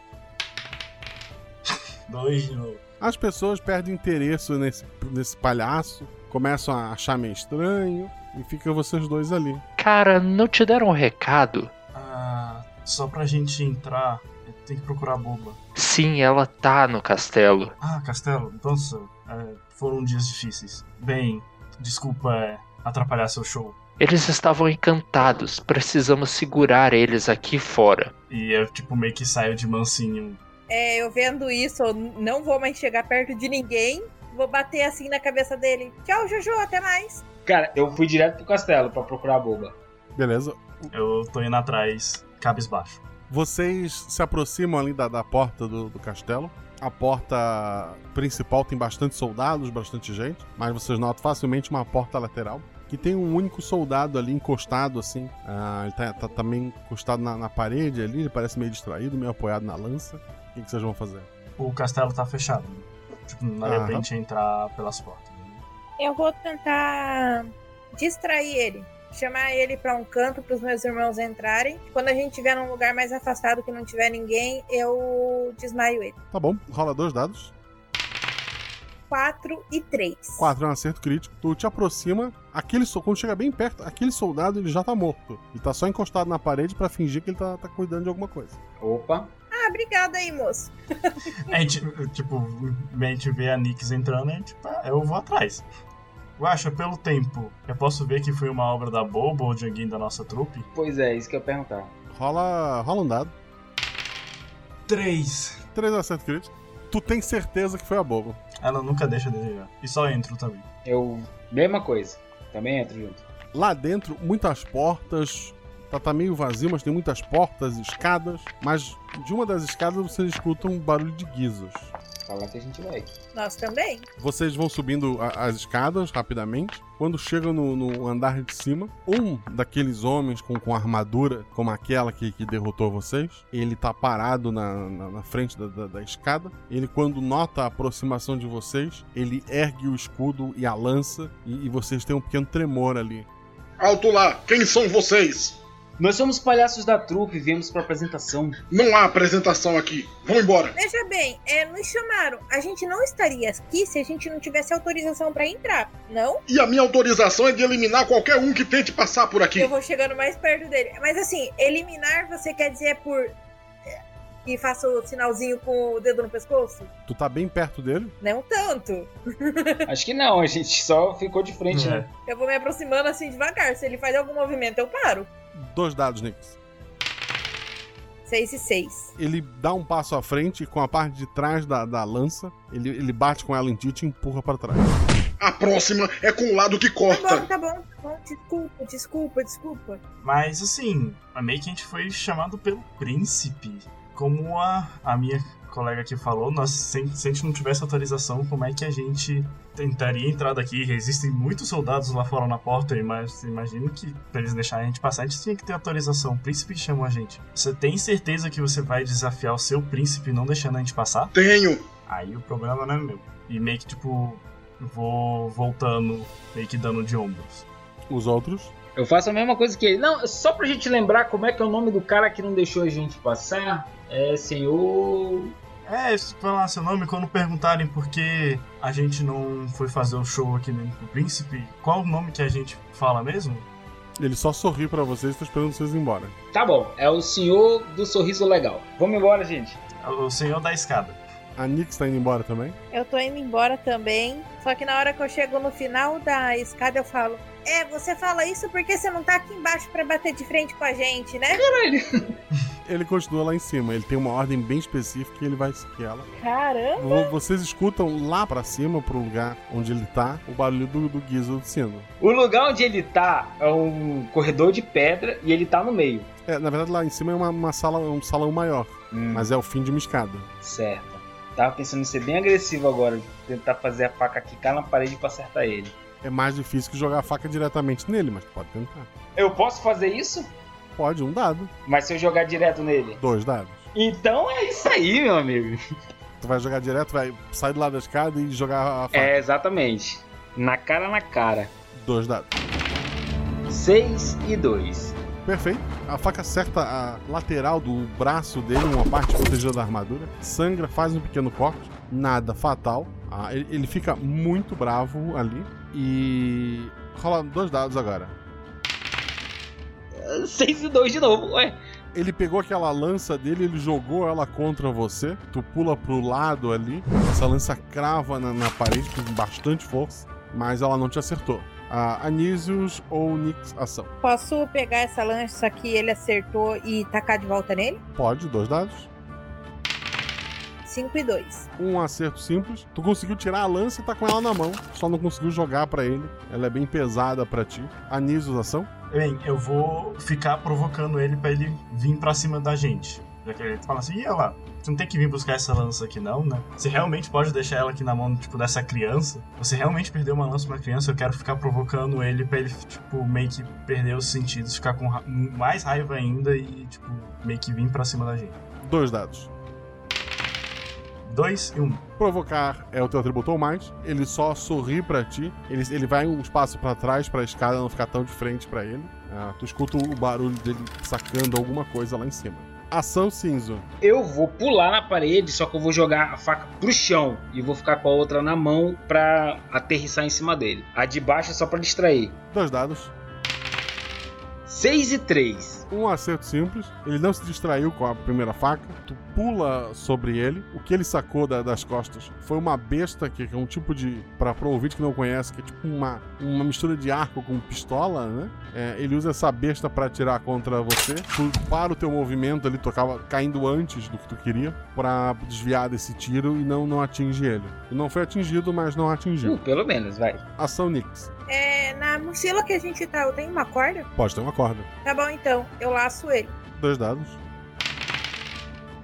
Dois de novo. As pessoas perdem interesse nesse, nesse palhaço, começam a achar meio estranho, e fica vocês dois ali. Cara, não te deram um recado? Ah, só pra gente entrar, tem que procurar a boba. Sim, ela tá no castelo. Ah, Castelo, nossa, é, foram dias difíceis. Bem, desculpa é, atrapalhar seu show. Eles estavam encantados. Precisamos segurar eles aqui fora. E eu, tipo, meio que saio de mansinho. É, eu vendo isso, eu não vou mais chegar perto de ninguém. Vou bater assim na cabeça dele. Tchau, Jojo, até mais. Cara, eu fui direto pro castelo pra procurar a boba. Beleza? Eu tô indo atrás, cabisbaixo. Vocês se aproximam ali da, da porta do, do castelo. A porta principal tem bastante soldados, bastante gente, mas vocês notam facilmente uma porta lateral que tem um único soldado ali encostado assim. Ah, ele tá, tá também encostado na, na parede ali, ele parece meio distraído, meio apoiado na lança. O que, que vocês vão fazer? O castelo tá fechado. Tipo, não daria pra gente entrar pelas portas. Eu vou tentar distrair ele. Chamar ele pra um canto pros meus irmãos entrarem. Quando a gente tiver num lugar mais afastado que não tiver ninguém, eu desmaio ele. Tá bom, rola dois dados. 4 e 3. 4 é um acerto crítico. Tu te aproxima, aquele so- quando chega bem perto, aquele soldado ele já tá morto. Ele tá só encostado na parede pra fingir que ele tá, tá cuidando de alguma coisa. Opa. Ah, obrigada aí, moço. A gente, tipo, a gente vê a Nix entrando e a gente, ah, eu vou atrás. Guaxa, pelo tempo, eu posso ver que foi uma obra da Bobo ou de alguém da nossa trupe? Pois é, isso que eu ia perguntar. Rola, rola um dado. Três. Três acertos críticos. Tu tem certeza que foi a Bobo. Ela nunca deixa de desejar. E só entro também. Eu. Mesma coisa. Também entro junto. Lá dentro, muitas portas. Tá, tá meio vazio, mas tem muitas portas, escadas. Mas de uma das escadas você escuta um barulho de guizos. Falar que a gente vai. Nós também. Vocês vão subindo a- as escadas rapidamente. Quando chegam no, no andar de cima, um daqueles homens com, com armadura, como aquela que, que derrotou vocês, ele tá parado na, na, na frente da, da- da escada. Ele, quando nota a aproximação de vocês, ele ergue o escudo e a lança, e, e vocês têm um pequeno tremor ali. Alto lá, quem são vocês? Nós somos palhaços da trupe, viemos pra apresentação. Não há apresentação aqui. Vão embora. Veja bem, é, nos chamaram. A gente não estaria aqui se a gente não tivesse autorização pra entrar, não? E a minha autorização é de eliminar qualquer um que tente passar por aqui. Eu vou chegando mais perto dele. Mas assim, eliminar você quer dizer por. é, Que faça o sinalzinho com o dedo no pescoço? Tu tá bem perto dele? Não tanto. Acho que não, a gente só ficou de frente, né? Eu vou me aproximando assim devagar. Se ele faz algum movimento, eu paro. Dois dados, Nix. 6 e 6. Ele dá um passo à frente e com a parte de trás da, da lança, ele, ele bate com ela em ti e te empurra para trás. A próxima é com o lado que Tá corta. bom, tá bom, tá bom. Desculpa, desculpa, desculpa. Mas assim, meio que a gente foi chamado pelo príncipe. Como a, a minha colega aqui falou, nós, se, se a gente não tivesse autorização, como é que a gente tentaria entrar daqui? Existem muitos soldados lá fora na porta, mas imagino que pra eles deixarem a gente passar, a gente tinha que ter autorização. O príncipe chamou a gente. Você tem certeza que você vai desafiar o seu príncipe não deixando a gente passar? Tenho. Aí o problema não é meu. E meio que tipo, vou voltando, meio que dando de ombros. Os outros? Eu faço a mesma coisa que ele. Não, só pra gente lembrar como é que é o nome do cara que não deixou a gente passar. É senhor. É, se falar seu nome, quando perguntarem por que a gente não foi fazer o show aqui no Príncipe, qual o nome que a gente fala mesmo? Ele só sorri pra vocês e tá esperando vocês ir embora. Tá bom, é o senhor do sorriso legal. Vamos embora, gente. O senhor da escada. A Nix tá indo embora também? Eu tô indo embora também. Só que na hora que eu chego no final da escada, eu falo: É, você fala isso porque você não tá aqui embaixo pra bater de frente com a gente, né? Caralho. Ele continua lá em cima, ele tem uma ordem bem específica e ele vai seguir ela. Caramba! Vo- Vocês escutam lá pra cima, pro lugar onde ele tá, o barulho do, do guizo do sino. O lugar onde ele tá é um corredor de pedra e ele tá no meio. É, na verdade lá em cima é uma, uma sala, um salão maior, mas é o fim de uma escada. Certo. Tava pensando em ser bem agressivo agora, tentar fazer a faca quicar na parede pra acertar ele. É mais difícil que jogar a faca diretamente nele, mas pode tentar. Eu posso fazer isso? Pode, um dado. Mas se eu jogar direto nele? Dois dados. Então é isso aí, meu amigo. Tu vai jogar direto, vai sair do lado da escada e jogar a faca. É, exatamente. Na cara na cara. Dois dados. 6 e 2. Perfeito. A faca acerta a lateral do braço dele, uma parte protegida da armadura. Sangra, faz um pequeno corte. Nada fatal. Ah, ele, ele fica muito bravo ali. E. Rola dois dados agora. 6 e 2 de novo, ué. Ele pegou aquela lança dele, ele jogou ela contra você. Tu pula pro lado ali. Essa lança crava na, na parede com bastante força, mas ela não te acertou. Anísios ou Nix ação? Posso pegar essa lança que ele acertou e tacar de volta nele? Pode, dois dados. 5 e 2. Um acerto simples. Tu conseguiu tirar a lança e tá com ela na mão. Só não conseguiu jogar pra ele. Ela é bem pesada pra ti. Anísios ação? Bem, eu vou ficar provocando ele pra ele vir pra cima da gente. Já que ele fala assim, e lá, você não tem que vir buscar essa lança aqui não, né? Você realmente pode deixar ela aqui na mão, tipo, dessa criança? Você realmente perdeu uma lança pra uma criança? Eu quero ficar provocando ele pra ele, tipo, meio que perder os sentidos, ficar com ra- mais raiva ainda e, tipo, meio que vir pra cima da gente. Dois dados. Dois e um. Provocar é o teu atributo ou mais. Ele só sorri pra ti. Ele, ele vai um espaço pra trás pra escada não ficar tão de frente pra ele. Ah, tu escuta o barulho dele sacando alguma coisa lá em cima. Ação cinzo. Eu vou pular na parede, só que eu vou jogar a faca pro chão e vou ficar com a outra na mão pra aterrissar em cima dele. A de baixo é só pra distrair. Dois dados. 6 e 3. Um acerto simples. Ele não se distraiu com a primeira faca. Tu pula sobre ele. O que ele sacou da- das costas foi uma besta, que é um tipo de. Pra, pro ouvinte que não conhece, que é tipo uma, uma mistura de arco com pistola, né? É, ele usa essa besta pra atirar contra você. Tu para o teu movimento ali, tocava caindo antes do que tu queria, pra desviar desse tiro e não, não atinge ele. Tu não foi atingido, mas não atingiu. Uh, pelo menos, vai. Ação Nix. É, na mochila que a gente tá, eu tenho uma corda? Pode ter uma corda. Tá bom, então. Eu laço ele. Dois dados.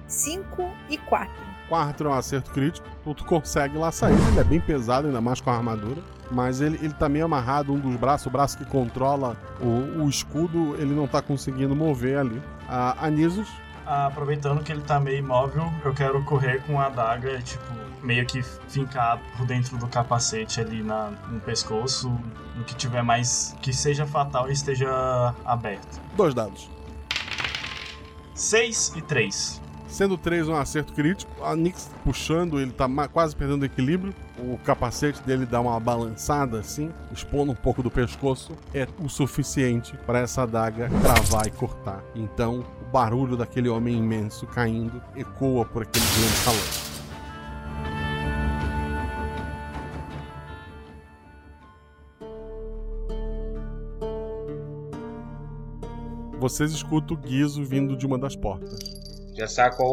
5 e 4. Quarto é um acerto crítico. Tu, consegue laçar ele, ele é bem pesado, ainda mais com a armadura. Mas ele, ele tá meio amarrado, um dos braços, o braço que controla o, o escudo, ele não tá conseguindo mover ali. A Anisos, Aproveitando que ele tá meio imóvel, eu quero correr com a adaga, tipo, meio que fincar por dentro do capacete ali na, no pescoço, no que tiver mais. que seja fatal e esteja aberto. dois dados. 6 e 3. Sendo três um acerto crítico, a Nix puxando, ele tá quase perdendo o equilíbrio. O capacete dele dá uma balançada assim, expondo um pouco do pescoço. É o suficiente para essa adaga travar e cortar. Então, o barulho daquele homem imenso caindo ecoa por aquele grande salão. Vocês escutam o guizo vindo de uma das portas. Já saco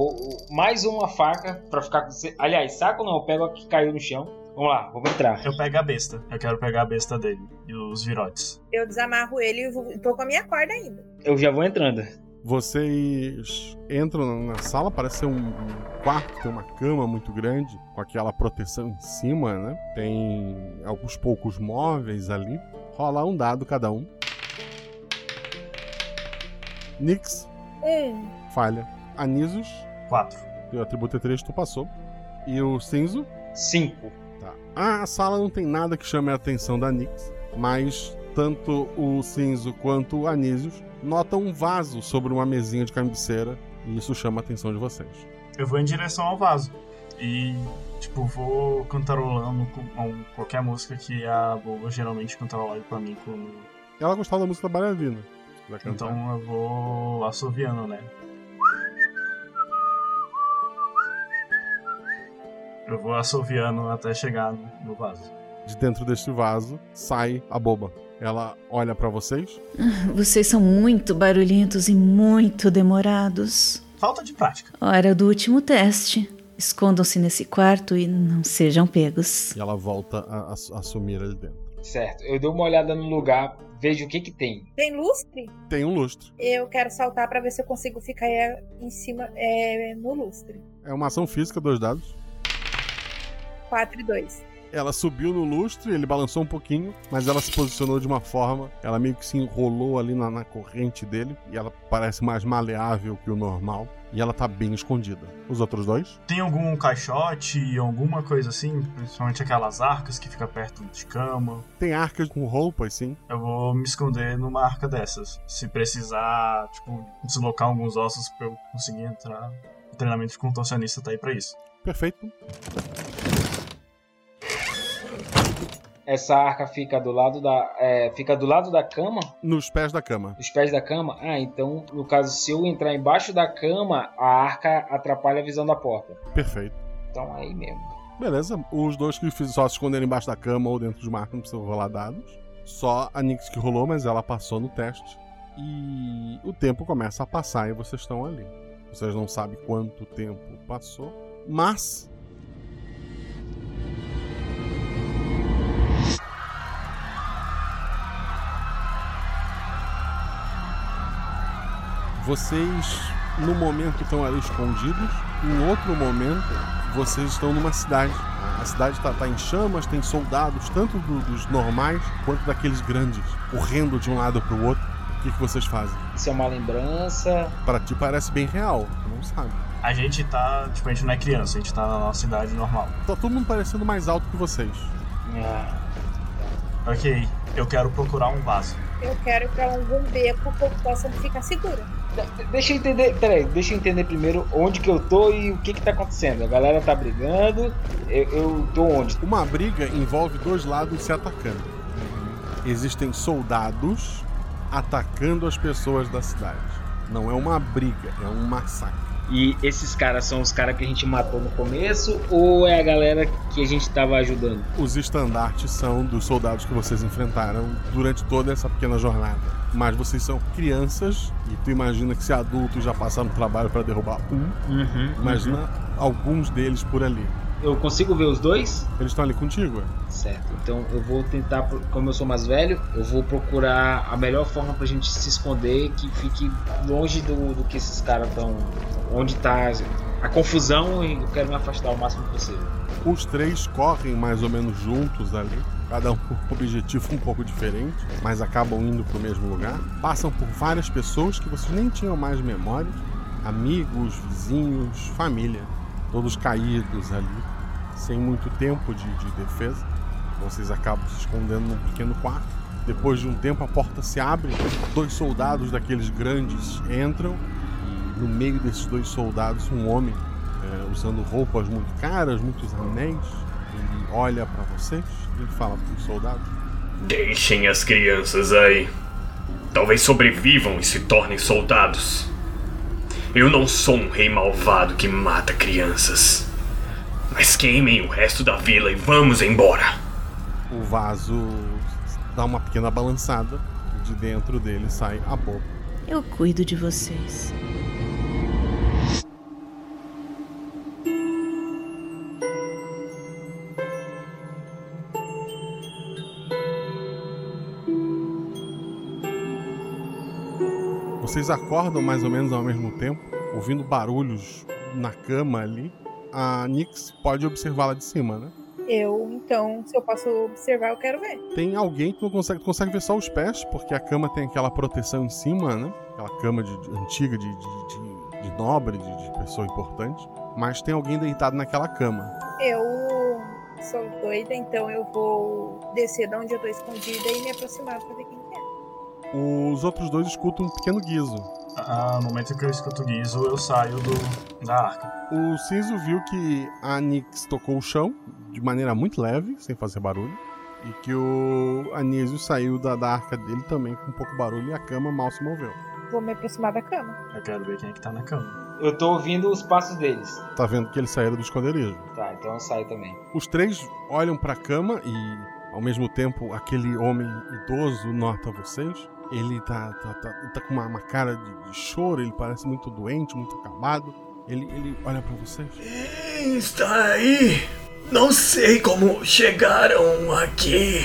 mais uma faca pra ficar com você. Aliás, saco não, eu pego a que caiu no chão. Vamos lá, vamos entrar. Eu pego a besta. Eu quero pegar a besta dele e os virotes. Eu desamarro ele e vou- tô com a minha corda ainda. Eu já vou entrando. Vocês entram na sala, parece ser um um quarto, tem uma cama muito grande, com aquela proteção em cima, né? Tem alguns poucos móveis ali. Rola um dado cada um. Nix, Um. falha. Anisos, 4. Teu atributo é 3, tu passou. E o Cinzo? 5. Tá. A sala não tem nada que chame a atenção da Nix, mas tanto o Cinzo quanto o Anísios notam um vaso sobre uma mesinha de cabeceira e isso chama a atenção de vocês. Eu vou em direção ao vaso. E, tipo, vou cantarolando com, com qualquer música que a boba geralmente cantarola pra mim quando. Ela gostava da música da bailarina. Então eu vou assoviando, né? Eu vou assoviando até chegar no, vaso. De dentro deste vaso sai a boba. Ela olha pra vocês. Vocês são muito barulhentos e muito demorados. Falta de prática. Hora do último teste. Escondam-se nesse quarto e não sejam pegos. E ela volta a, a- a sumir ali dentro. Certo, eu dou uma olhada no lugar, vejo o que que tem. Tem lustre? Tem um lustre. Eu quero saltar pra ver se eu consigo ficar é, em cima é, no lustre. É uma ação física, dois dados. 4 e 2. Ela subiu no lustre, ele balançou um pouquinho, mas ela se posicionou de uma forma. Ela meio que se enrolou ali na, na corrente dele. E ela parece mais maleável que o normal. E ela tá bem escondida. Os outros dois? Tem algum caixote, alguma coisa assim? Principalmente aquelas arcas que fica perto de cama. Tem arcas com roupas, sim. Eu vou me esconder numa arca dessas. Se precisar, tipo, deslocar alguns ossos pra eu conseguir entrar. O treinamento de contorcionista tá aí pra isso. Perfeito. Essa arca fica do lado da. é, fica do lado da cama? Nos pés da cama. Os pés da cama? Ah, então, no caso, se eu entrar embaixo da cama, a arca atrapalha a visão da porta. Perfeito. Então aí mesmo. Beleza. Os dois que só se esconderam embaixo da cama ou dentro de uma arca não precisam rolar dados. Só a Nix que rolou, mas ela passou no teste. E o tempo começa a passar e vocês estão ali. Vocês não sabem quanto tempo passou, mas Vocês, no momento, estão ali escondidos. Em outro momento, vocês estão numa cidade. A cidade está em chamas, tem soldados, tanto do- dos normais quanto daqueles grandes, correndo de um lado para o outro. O que, que vocês fazem? Isso é uma lembrança. Para ti parece bem real, tu não sabe. A gente tá, tipo, a gente não é criança, a gente tá na nossa idade normal. Tá todo mundo parecendo mais alto que vocês. Ok, eu quero procurar um vaso. Eu quero ir pra algum beco que eu possa ficar segura. Deixa eu entender, peraí, deixa eu entender primeiro onde que eu tô e o que que tá acontecendo. A galera tá brigando, eu, eu tô onde? Uma briga envolve dois lados se atacando. Existem soldados atacando as pessoas da cidade. Não é uma briga, é um massacre. E esses caras são os caras que a gente matou no começo ou é a galera que a gente tava ajudando? Os estandartes são dos soldados que vocês enfrentaram durante toda essa pequena jornada. Mas vocês são crianças e tu imagina que se adultos já passaram trabalho para derrubar um, Uhum, imagina uhum. alguns deles por ali. Eu consigo ver os dois? Eles estão ali contigo, é? Certo. Então eu vou tentar, como eu sou mais velho, eu vou procurar a melhor forma pra gente se esconder que fique longe do, do que esses caras estão. Onde tá a confusão e eu quero me afastar o máximo possível. Os três correm mais ou menos juntos ali, cada um com um objetivo um pouco diferente, mas acabam indo para o mesmo lugar. Passam por várias pessoas que vocês nem tinham mais memórias, amigos, vizinhos, família, todos caídos ali, sem muito tempo de, de defesa. Vocês acabam se escondendo num pequeno quarto. Depois de um tempo, a porta se abre, dois soldados daqueles grandes entram e no meio desses dois soldados, um homem é, usando roupas muito caras, muitos anéis. Ele olha para vocês e fala para os soldados: Deixem as crianças aí. Talvez sobrevivam e se tornem soldados. Eu não sou um rei malvado que mata crianças. Mas queimem o resto da vila e vamos embora. O vaso dá uma pequena balançada e de dentro dele sai a boca. Eu cuido de vocês. Vocês acordam mais ou menos ao mesmo tempo, ouvindo barulhos na cama ali. A Nix pode observá-la de cima, né? Eu, então, se eu posso observar, eu quero ver. Tem alguém que não consegue, consegue ver só os pés, porque a cama tem aquela proteção em cima, né? Aquela cama de, de- antiga de, de, de- de nobre, de, de pessoa importante. Mas tem alguém deitado naquela cama. Eu sou doida, então eu vou descer de onde eu tô escondida e me aproximar pra ver quem que é. Os outros dois escutam um pequeno guizo. Ah, no momento que eu escuto o guizo, eu saio do, da arca. O Cinzo viu que a Nix tocou o chão de maneira muito leve, sem fazer barulho. E que o Anísio saiu da, da arca dele também com um pouco barulho e a cama mal se moveu. Vou me aproximar da cama. Eu quero ver quem é que tá na cama. Eu tô ouvindo os passos deles. Tá vendo que eles saíram do esconderijo. Tá, então eu saio também. Os três olham pra cama e, ao mesmo tempo, aquele homem idoso nota vocês. Ele tá, tá, tá, tá com uma, uma cara de, de choro, ele parece muito doente, muito acabado. Ele, ele olha pra vocês. Quem está aí? Não sei como chegaram aqui.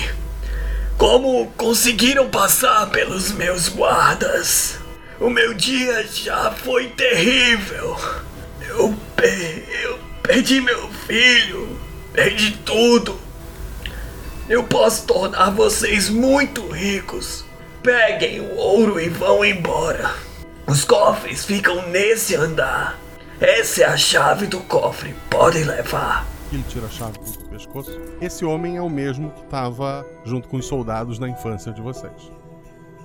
Como conseguiram passar pelos meus guardas. O meu dia já foi terrível. Eu, eu perdi meu filho. Perdi tudo. Eu posso tornar vocês muito ricos. Peguem o ouro e vão embora. Os cofres ficam nesse andar. Essa é a chave do cofre. Podem levar. Ele tira a chave do pescoço. Esse homem é o mesmo que tava junto com os soldados na infância de vocês.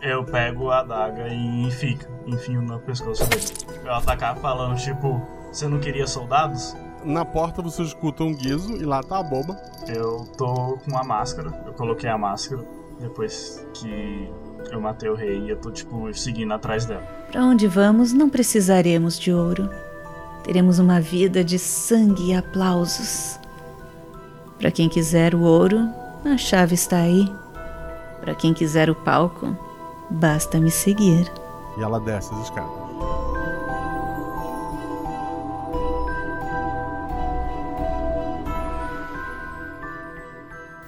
Eu pego a adaga e fica, enfio no pescoço dele. Eu atacar falando, tipo, você não queria soldados? Na porta vocês escutam um guizo e lá tá a boba. Eu tô com a máscara, eu coloquei a máscara depois que eu matei o rei e eu tô, tipo, seguindo atrás dela. Para onde vamos, não precisaremos de ouro. Teremos uma vida de sangue e aplausos. Para quem quiser o ouro, a chave está aí. Para quem quiser o palco, basta me seguir. E ela desce as escadas.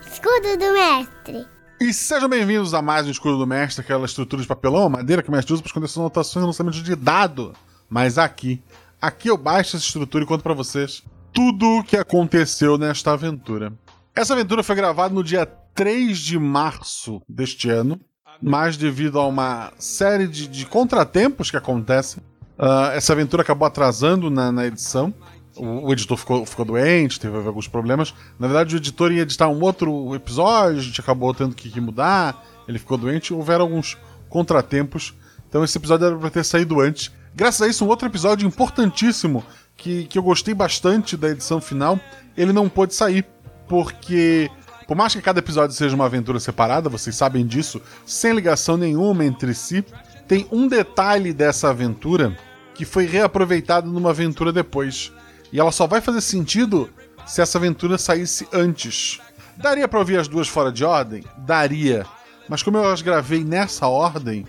Escudo do mestre. E sejam bem-vindos a mais um Escudo do Mestre, aquela estrutura de papelão, madeira que o mestre usa para esconder suas anotações e lançamentos de dado. Mas aqui, aqui eu baixo essa estrutura e conto para vocês tudo o que aconteceu nesta aventura. Essa aventura foi gravada no dia 3 de março deste ano, mas devido a uma série de, de contratempos que acontecem, ah, essa aventura acabou atrasando na, na edição. O, editor ficou, ficou doente, teve alguns problemas. Na verdade, o editor ia editar um outro episódio, a gente acabou tendo que, que mudar. Ele ficou doente, houveram alguns contratempos. Então esse episódio era para ter saído antes. Graças a isso, um outro episódio importantíssimo que, que eu gostei bastante da edição final, ele não pôde sair. Porque, por mais que cada episódio seja uma aventura separada, vocês sabem disso, sem ligação nenhuma entre si, tem um detalhe dessa aventura que foi reaproveitada numa aventura depois. E ela só vai fazer sentido se essa aventura saísse antes. Daria pra ouvir as duas fora de ordem? Daria. Mas como eu as gravei nessa ordem,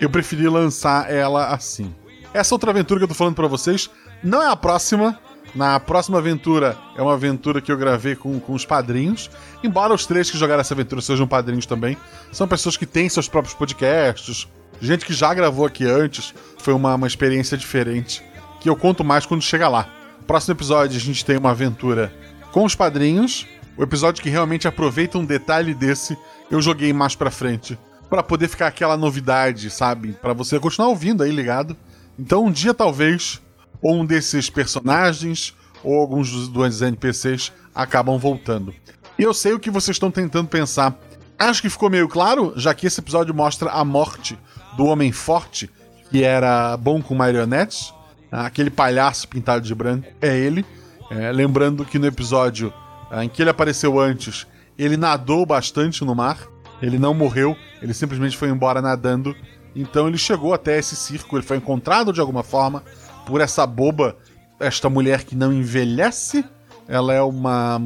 eu preferi lançar ela assim. Essa outra aventura que eu tô falando para vocês não é a próxima. Na próxima aventura é uma aventura que eu gravei com, com os padrinhos. Embora os três que jogaram essa aventura sejam padrinhos também, são pessoas que têm seus próprios podcasts, gente que já gravou aqui antes. Foi uma, uma experiência diferente que eu conto mais quando chega lá. Próximo episódio a gente tem uma aventura com os padrinhos. O episódio que realmente aproveita um detalhe desse, eu joguei mais pra frente. para poder ficar aquela novidade, sabe? para você continuar ouvindo aí ligado. Então um dia talvez, ou um desses personagens, ou alguns dos, dos NPCs acabam voltando. E eu sei o que vocês estão tentando pensar. Acho que ficou meio claro, já que esse episódio mostra a morte do Homem Forte, que era bom com marionetes. Aquele palhaço pintado de branco é ele. É, lembrando que no episódio em que ele apareceu antes, ele nadou bastante no mar. Ele não morreu, ele simplesmente foi embora nadando. Então ele chegou até esse circo, ele foi encontrado de alguma forma por essa boba, esta mulher que não envelhece. Ela é uma,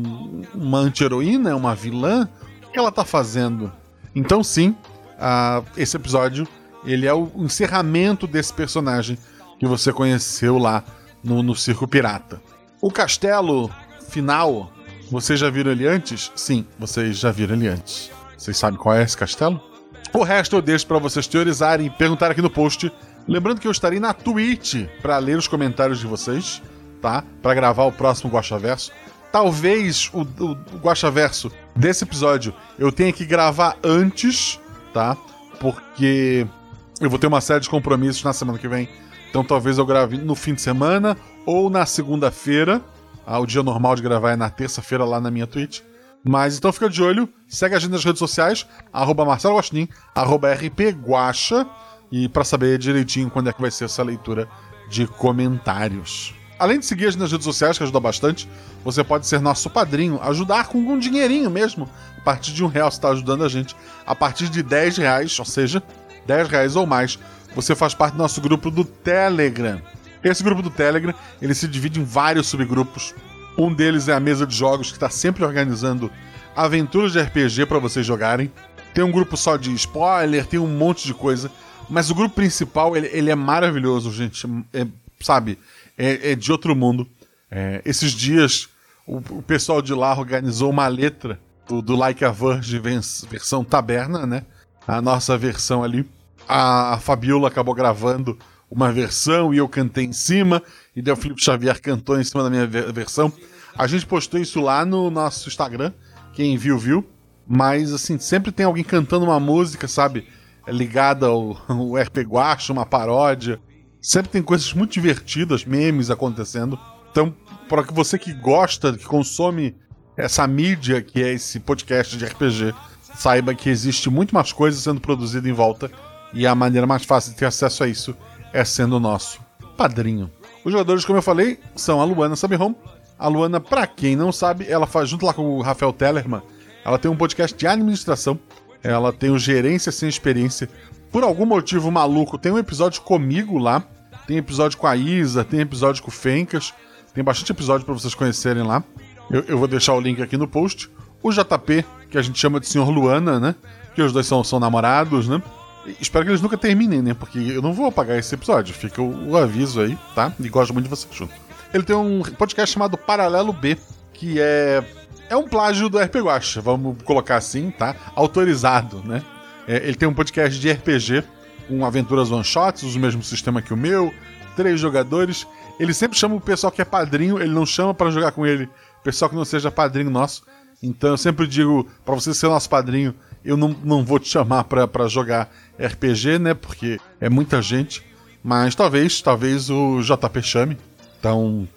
uma anti-heroína, é uma vilã. O que ela tá fazendo? Então, sim, uh, esse episódio ele é o encerramento desse personagem que você conheceu lá no, no Circo Pirata. O castelo final, vocês já viram ele antes? Sim, vocês já viram ele antes. Vocês sabem qual é esse castelo? O resto eu deixo para vocês teorizarem e perguntar aqui no post. Lembrando que eu estarei na Twitch para ler os comentários de vocês, tá? Para gravar o próximo Guacha Verso. Talvez o, o, o Guacha Verso desse episódio eu tenha que gravar antes, tá? Porque eu vou ter uma série de compromissos na semana que vem. Então talvez eu grave no fim de semana ou na segunda-feira. Ah, o dia normal de gravar é na terça-feira lá na minha Twitch. Mas então fica de olho, segue a gente nas redes sociais, arroba Marcelo arroba rpguacha, e para saber direitinho quando é que vai ser essa leitura de comentários. Além de seguir a gente nas redes sociais, que ajuda bastante, você pode ser nosso padrinho, ajudar com um dinheirinho mesmo. A partir de um real você está ajudando a gente. A partir de 10 reais, ou seja, 10 reais ou mais, você faz parte do nosso grupo do Telegram. Esse grupo do Telegram, ele se divide em vários subgrupos. Um deles é a mesa de jogos que está sempre organizando aventuras de RPG para vocês jogarem. Tem um grupo só de spoiler, tem um monte de coisa. Mas o grupo principal, ele, ele é maravilhoso, gente. É, sabe? É, é, de outro mundo. É, esses dias, o, o, pessoal de lá organizou uma letra do, do Like a Verge versão taberna, né? A nossa versão ali a, Fabiola acabou gravando uma versão e eu cantei em cima, e daí o Felipe Xavier cantou em cima da minha versão. A gente postou isso lá no nosso Instagram, quem viu, viu. Mas, assim, sempre tem alguém cantando uma música, sabe? Ligada ao, ao RP Guacha, uma paródia. Sempre tem coisas muito divertidas, memes acontecendo. Então, para que você que gosta, que consome essa mídia que é esse podcast de RPG, saiba que existe muito mais coisas sendo produzida em volta e a maneira mais fácil de ter acesso a isso é sendo nosso padrinho. Os jogadores, como eu falei, são a Luana Sabihom. A Luana, para quem não sabe, ela faz junto lá com o Rafael Tellerman, ela tem um podcast de administração. Ela tem o Gerência Sem Experiência. Por algum motivo maluco, tem um episódio comigo lá. Tem episódio com a Isa, tem episódio com o Fencas. Tem bastante episódio para vocês conhecerem lá. Eu, eu, vou deixar o link aqui no post. O JP, que a gente chama de Senhor Luana, né? Que os dois são, são namorados, né? Espero que eles nunca terminem, né? Porque eu não vou apagar esse episódio. Fica o, o aviso aí, tá? E gosto muito de vocês junto. Ele tem um podcast chamado Paralelo B, que é. É um plágio do RPG Guacha, vamos colocar assim, tá? Autorizado, né? É, ele tem um podcast de RPG com aventuras one-shots, o mesmo sistema que o meu, três jogadores. Ele sempre chama o pessoal que é padrinho, ele não chama para jogar com ele pessoal que não seja padrinho nosso. Então eu sempre digo, para você ser nosso padrinho, eu não, não vou te chamar para jogar RPG, né? Porque é muita gente. Mas talvez, talvez o JP chame. Então.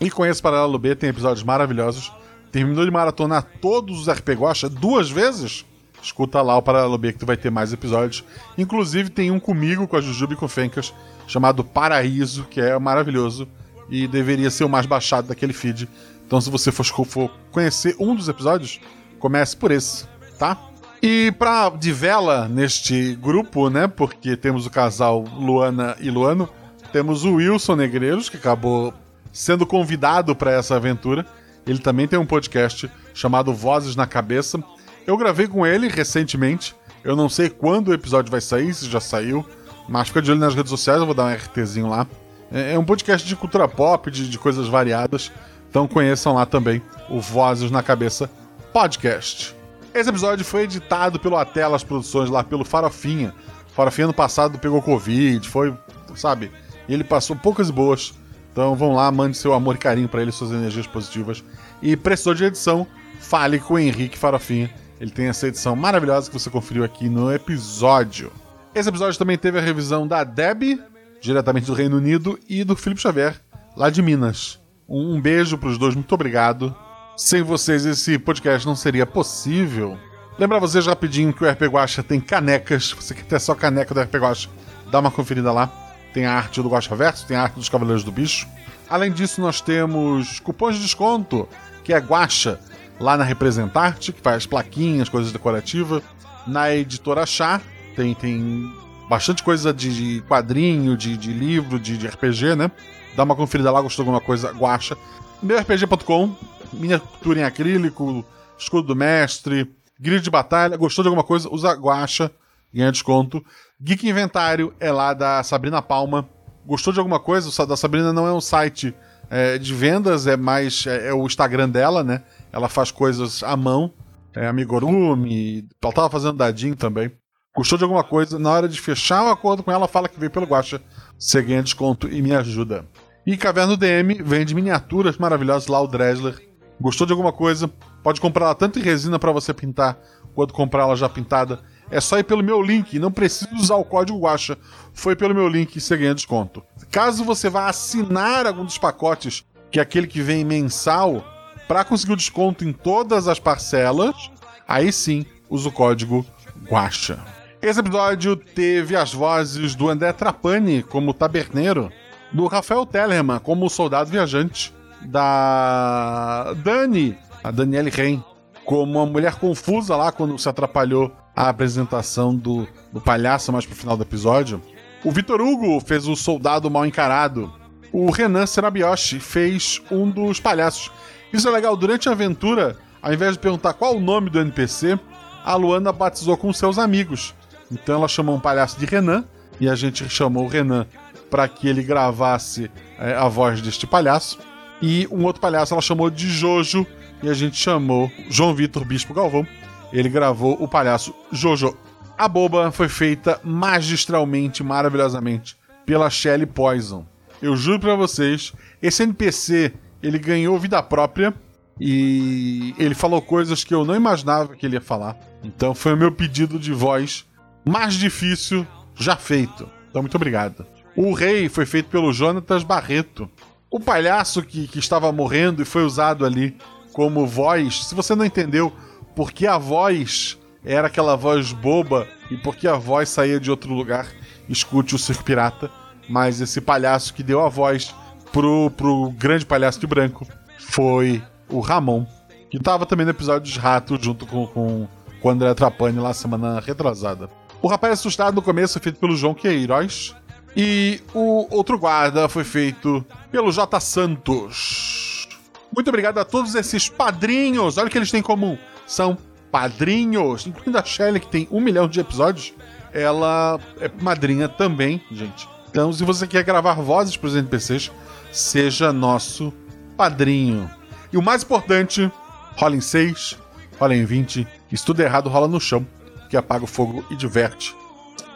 E conhece Paralelo B, tem episódios maravilhosos. Terminou de maratonar todos os RPG Guacha duas vezes? Escuta lá o Paralelo B que tu vai ter mais episódios. Inclusive tem um comigo, com a Jujuba e com o Fencas, chamado Paraíso, que é maravilhoso. E deveria ser o mais baixado daquele feed. Então se você for, for conhecer um dos episódios, comece por esse, tá? E pra de vela neste grupo, né? Porque temos o casal Luana e Luano, Temos o Wilson Negreiros, que acabou sendo convidado para essa aventura. Ele também tem um podcast chamado Vozes na Cabeça. Eu gravei com ele recentemente. Eu não sei quando o episódio vai sair, se já saiu, mas fica de olho nas redes sociais, eu vou dar um RTzinho lá. É, é um podcast de cultura pop, de, de coisas variadas. Então conheçam lá também o Vozes na Cabeça podcast. Esse episódio foi editado pelo Atelas Produções, lá pelo Farofinha. Farofinha no passado pegou Covid, foi, sabe? E ele passou poucas boas. Então vão lá, mande seu amor e carinho para ele, suas energias positivas. E precisou de edição, fale com o Henrique Farofinha. Ele tem essa edição maravilhosa que você conferiu aqui no episódio. Esse episódio também teve a revisão da Deb, diretamente do Reino Unido, e do Felipe Xavier, lá de Minas. Um beijo pros dois, muito obrigado. Sem vocês, esse podcast não seria possível. Lembrar vocês rapidinho que o RP Guacha tem canecas. Se você quer ter só caneca do RP Guacha, dá uma conferida lá. Tem a arte do Guacha Verso, tem a arte dos Cavaleiros do Bicho. Além disso, nós temos cupons de desconto, que é Guacha, lá na Representarte, que faz plaquinhas, coisas decorativas. Na Editora Chá, tem, tem bastante coisa de quadrinho, de, de livro, de, de RPG, né? Dá uma conferida lá, gostou de alguma coisa, Guacha. MeuRPG.com, miniatura em acrílico, escudo do mestre, grid de batalha. Gostou de alguma coisa? Usa Guacha, ganha desconto. Geek Inventário é lá da Sabrina Palma. Gostou de alguma coisa? O da Sabrina não é um site é, de vendas, é mais é, é, o Instagram dela, né? Ela faz coisas à mão. É amigurumi, ela tava fazendo dadinho também. Gostou de alguma coisa? Na hora de fechar o acordo com ela, fala que veio pelo Guacha. Você ganha desconto e me ajuda. E Caverna DM vende miniaturas maravilhosas lá, o Dresler. Gostou de alguma coisa? Pode comprar ela tanto em resina para você pintar, quanto comprar ela já pintada. É só ir pelo meu link, não precisa usar o código Guacha. Foi pelo meu link e você ganha desconto. Caso você vá assinar algum dos pacotes, que é aquele que vem mensal, para conseguir o desconto em todas as parcelas, aí sim usa o código Guacha. Esse episódio teve as vozes do André Trapani como taberneiro, do Rafael Tellerman como soldado viajante, da Dani, a Danielle Rein, como uma mulher confusa lá quando se atrapalhou a apresentação do, do palhaço mais pro final do episódio. O Vitor Hugo fez o soldado mal encarado. O Renan Serabioshi fez um dos palhaços. Isso é legal, durante a aventura, ao invés de perguntar qual o nome do NPC, a Luana batizou com seus amigos. Então ela chamou um palhaço de Renan, e a gente chamou o Renan para que ele gravasse é, a voz deste palhaço. E um outro palhaço ela chamou de Jojo, e a gente chamou João Vitor Bispo Galvão. Ele gravou o palhaço Jojo. A boba foi feita magistralmente, maravilhosamente, pela Shelley Poison. Eu juro para vocês, esse NPC ele ganhou vida própria e ele falou coisas que eu não imaginava que ele ia falar. Então foi o meu pedido de voz mais difícil já feito. Então muito obrigado. O rei foi feito pelo Jonatas Barreto. O palhaço que, que estava morrendo e foi usado ali como voz. Se você não entendeu por que a voz era aquela voz boba e por que a voz saía de outro lugar, escute o Circo Pirata. Mas esse palhaço que deu a voz pro, pro grande palhaço de branco foi o Ramon, que estava também no episódio dos Ratos junto com, com, com o André Trapani lá semana retrasada. O rapaz assustado no começo feito pelo João Queiroz. E o outro guarda foi feito pelo J. Santos. Muito obrigado a todos esses padrinhos. Olha o que eles têm em comum. São padrinhos, incluindo a Shelly, que tem um milhão de episódios. Ela é madrinha também, gente. Então, se você quer gravar vozes para os NPCs, seja nosso padrinho. E o mais importante, rola em 6, rola em 20. Se tudo errado, rola no chão, que apaga o fogo e diverte.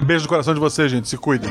Beijo no coração de vocês, gente. Se cuidem.